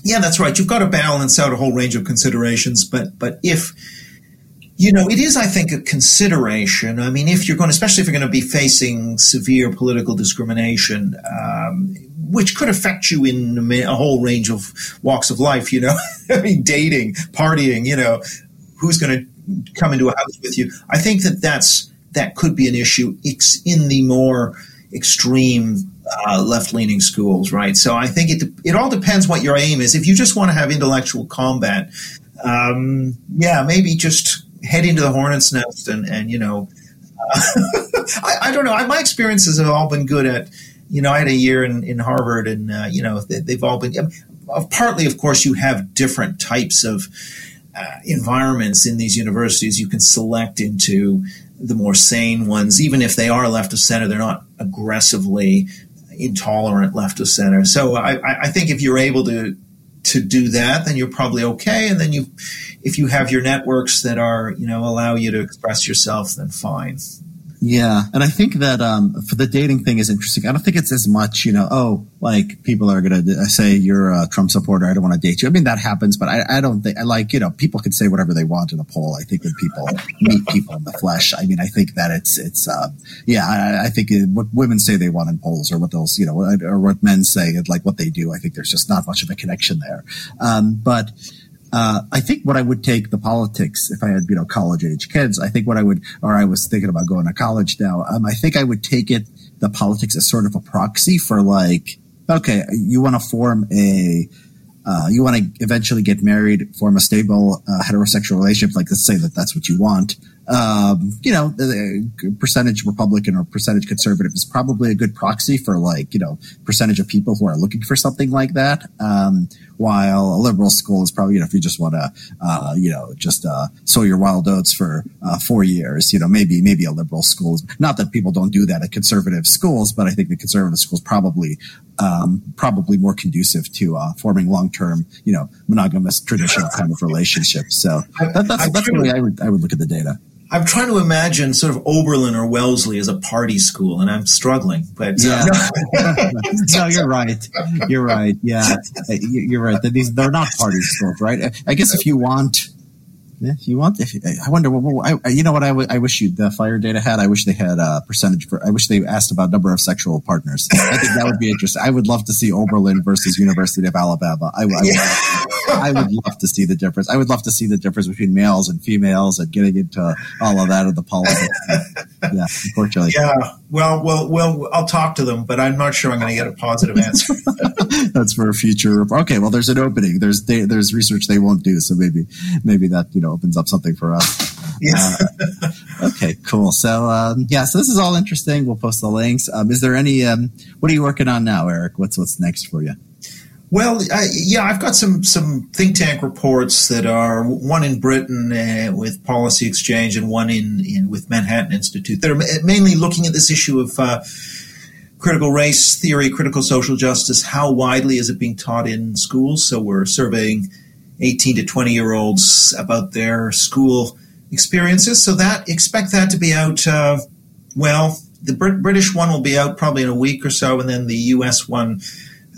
Speaker 2: yeah, that's right. You've got to balance out a whole range of considerations. But but if you know, it is, I think, a consideration. I mean, if you're going, especially if you're going to be facing severe political discrimination, um, which could affect you in a whole range of walks of life. You know, I mean, dating, partying. You know, who's going to come into a house with you? I think that that's that could be an issue It's in the more extreme uh, left-leaning schools, right? So I think it it all depends what your aim is. If you just want to have intellectual combat, um, yeah, maybe just head into the hornet's nest and and you know, uh, I, I, don't know. I, my experiences have all been good at. You know, I had a year in, in Harvard, and uh, you know they, have all been. partly, of course, you have different types of uh, environments in these universities. You can select into the more sane ones, even if they are left of center, they're not aggressively intolerant left of center. So I, I think if you're able to to do that, then you're probably okay. And then you, if you have your networks that are, you know, allow you to express yourself, then fine.
Speaker 1: Yeah, and I think that um, for the dating thing is interesting. I don't think it's as much, you know, oh, like people are going to say you're a Trump supporter. I don't want to date you. I mean, that happens, but I, I don't think, I like, you know, people can say whatever they want in a poll. I think when people meet people in the flesh, I mean, I think that it's, it's, uh, yeah, I, I think it, what women say they want in polls or what those, you know, or what men say, like what they do. I think there's just not much of a connection there. Um, but, uh, I think what I would take the politics if I had, you know, college age kids. I think what I would, or I was thinking about going to college now. Um, I think I would take it the politics as sort of a proxy for like, okay, you want to form a, uh, you want to eventually get married, form a stable uh, heterosexual relationship. Like, let's say that that's what you want um, you know, the percentage Republican or percentage conservative is probably a good proxy for like, you know, percentage of people who are looking for something like that. Um, while a liberal school is probably, you know, if you just want to, uh, you know, just, uh, sow your wild oats for, uh, four years, you know, maybe, maybe a liberal school is not that people don't do that at conservative schools, but I think the conservative schools probably, um, probably more conducive to, uh, forming long-term, you know, monogamous traditional kind of relationships. So that, that's, that's the way I would, I would look at the data.
Speaker 2: I'm trying to imagine sort of Oberlin or Wellesley as a party school, and I'm struggling. But
Speaker 1: yeah, uh, no. no. you're right. You're right. Yeah, you're right. These they're not party schools, right? I guess if you want if you want, if I wonder, well, I, you know what I, w- I wish you the FIRE data had. I wish they had a percentage for. I wish they asked about number of sexual partners. I think that would be interesting. I would love to see Oberlin versus University of Alabama. I, I, would, I would love to see the difference. I would love to see the difference between males and females and getting into all of that of the politics. yeah, unfortunately.
Speaker 2: Yeah. Well, well, well. I'll talk to them, but I'm not sure I'm going to get a positive answer.
Speaker 1: That's for a future. Report. Okay. Well, there's an opening. There's there's research they won't do, so maybe maybe that you know opens up something for us. Yeah. Uh, okay, cool. So um, yeah, so this is all interesting. We'll post the links. Um, is there any? Um, what are you working on now, Eric? What's what's next for you?
Speaker 2: Well, I, yeah, I've got some some think tank reports that are one in Britain uh, with Policy Exchange and one in, in with Manhattan Institute that are mainly looking at this issue of. Uh, critical race theory, critical social justice, how widely is it being taught in schools? So we're surveying 18 to 20 year olds about their school experiences. So that expect that to be out. Uh, well, the Brit- British one will be out probably in a week or so, and then the U.S. one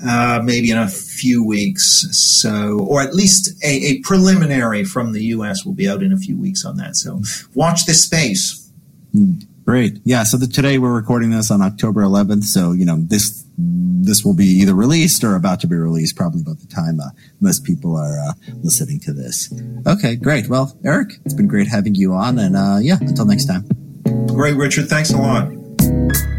Speaker 2: uh, maybe in a few weeks. So, or at least a, a, preliminary from the U.S. will be out in a few weeks on that. So, watch this space.
Speaker 1: Hmm. Great. Yeah. So the, today we're recording this on October 11th. So, you know, this, this will be either released or about to be released probably about the time uh, most people are uh, listening to this. Okay. Great. Well, Eric, it's been great having you on. And uh, yeah, until next time.
Speaker 2: Great, Richard. Thanks a lot.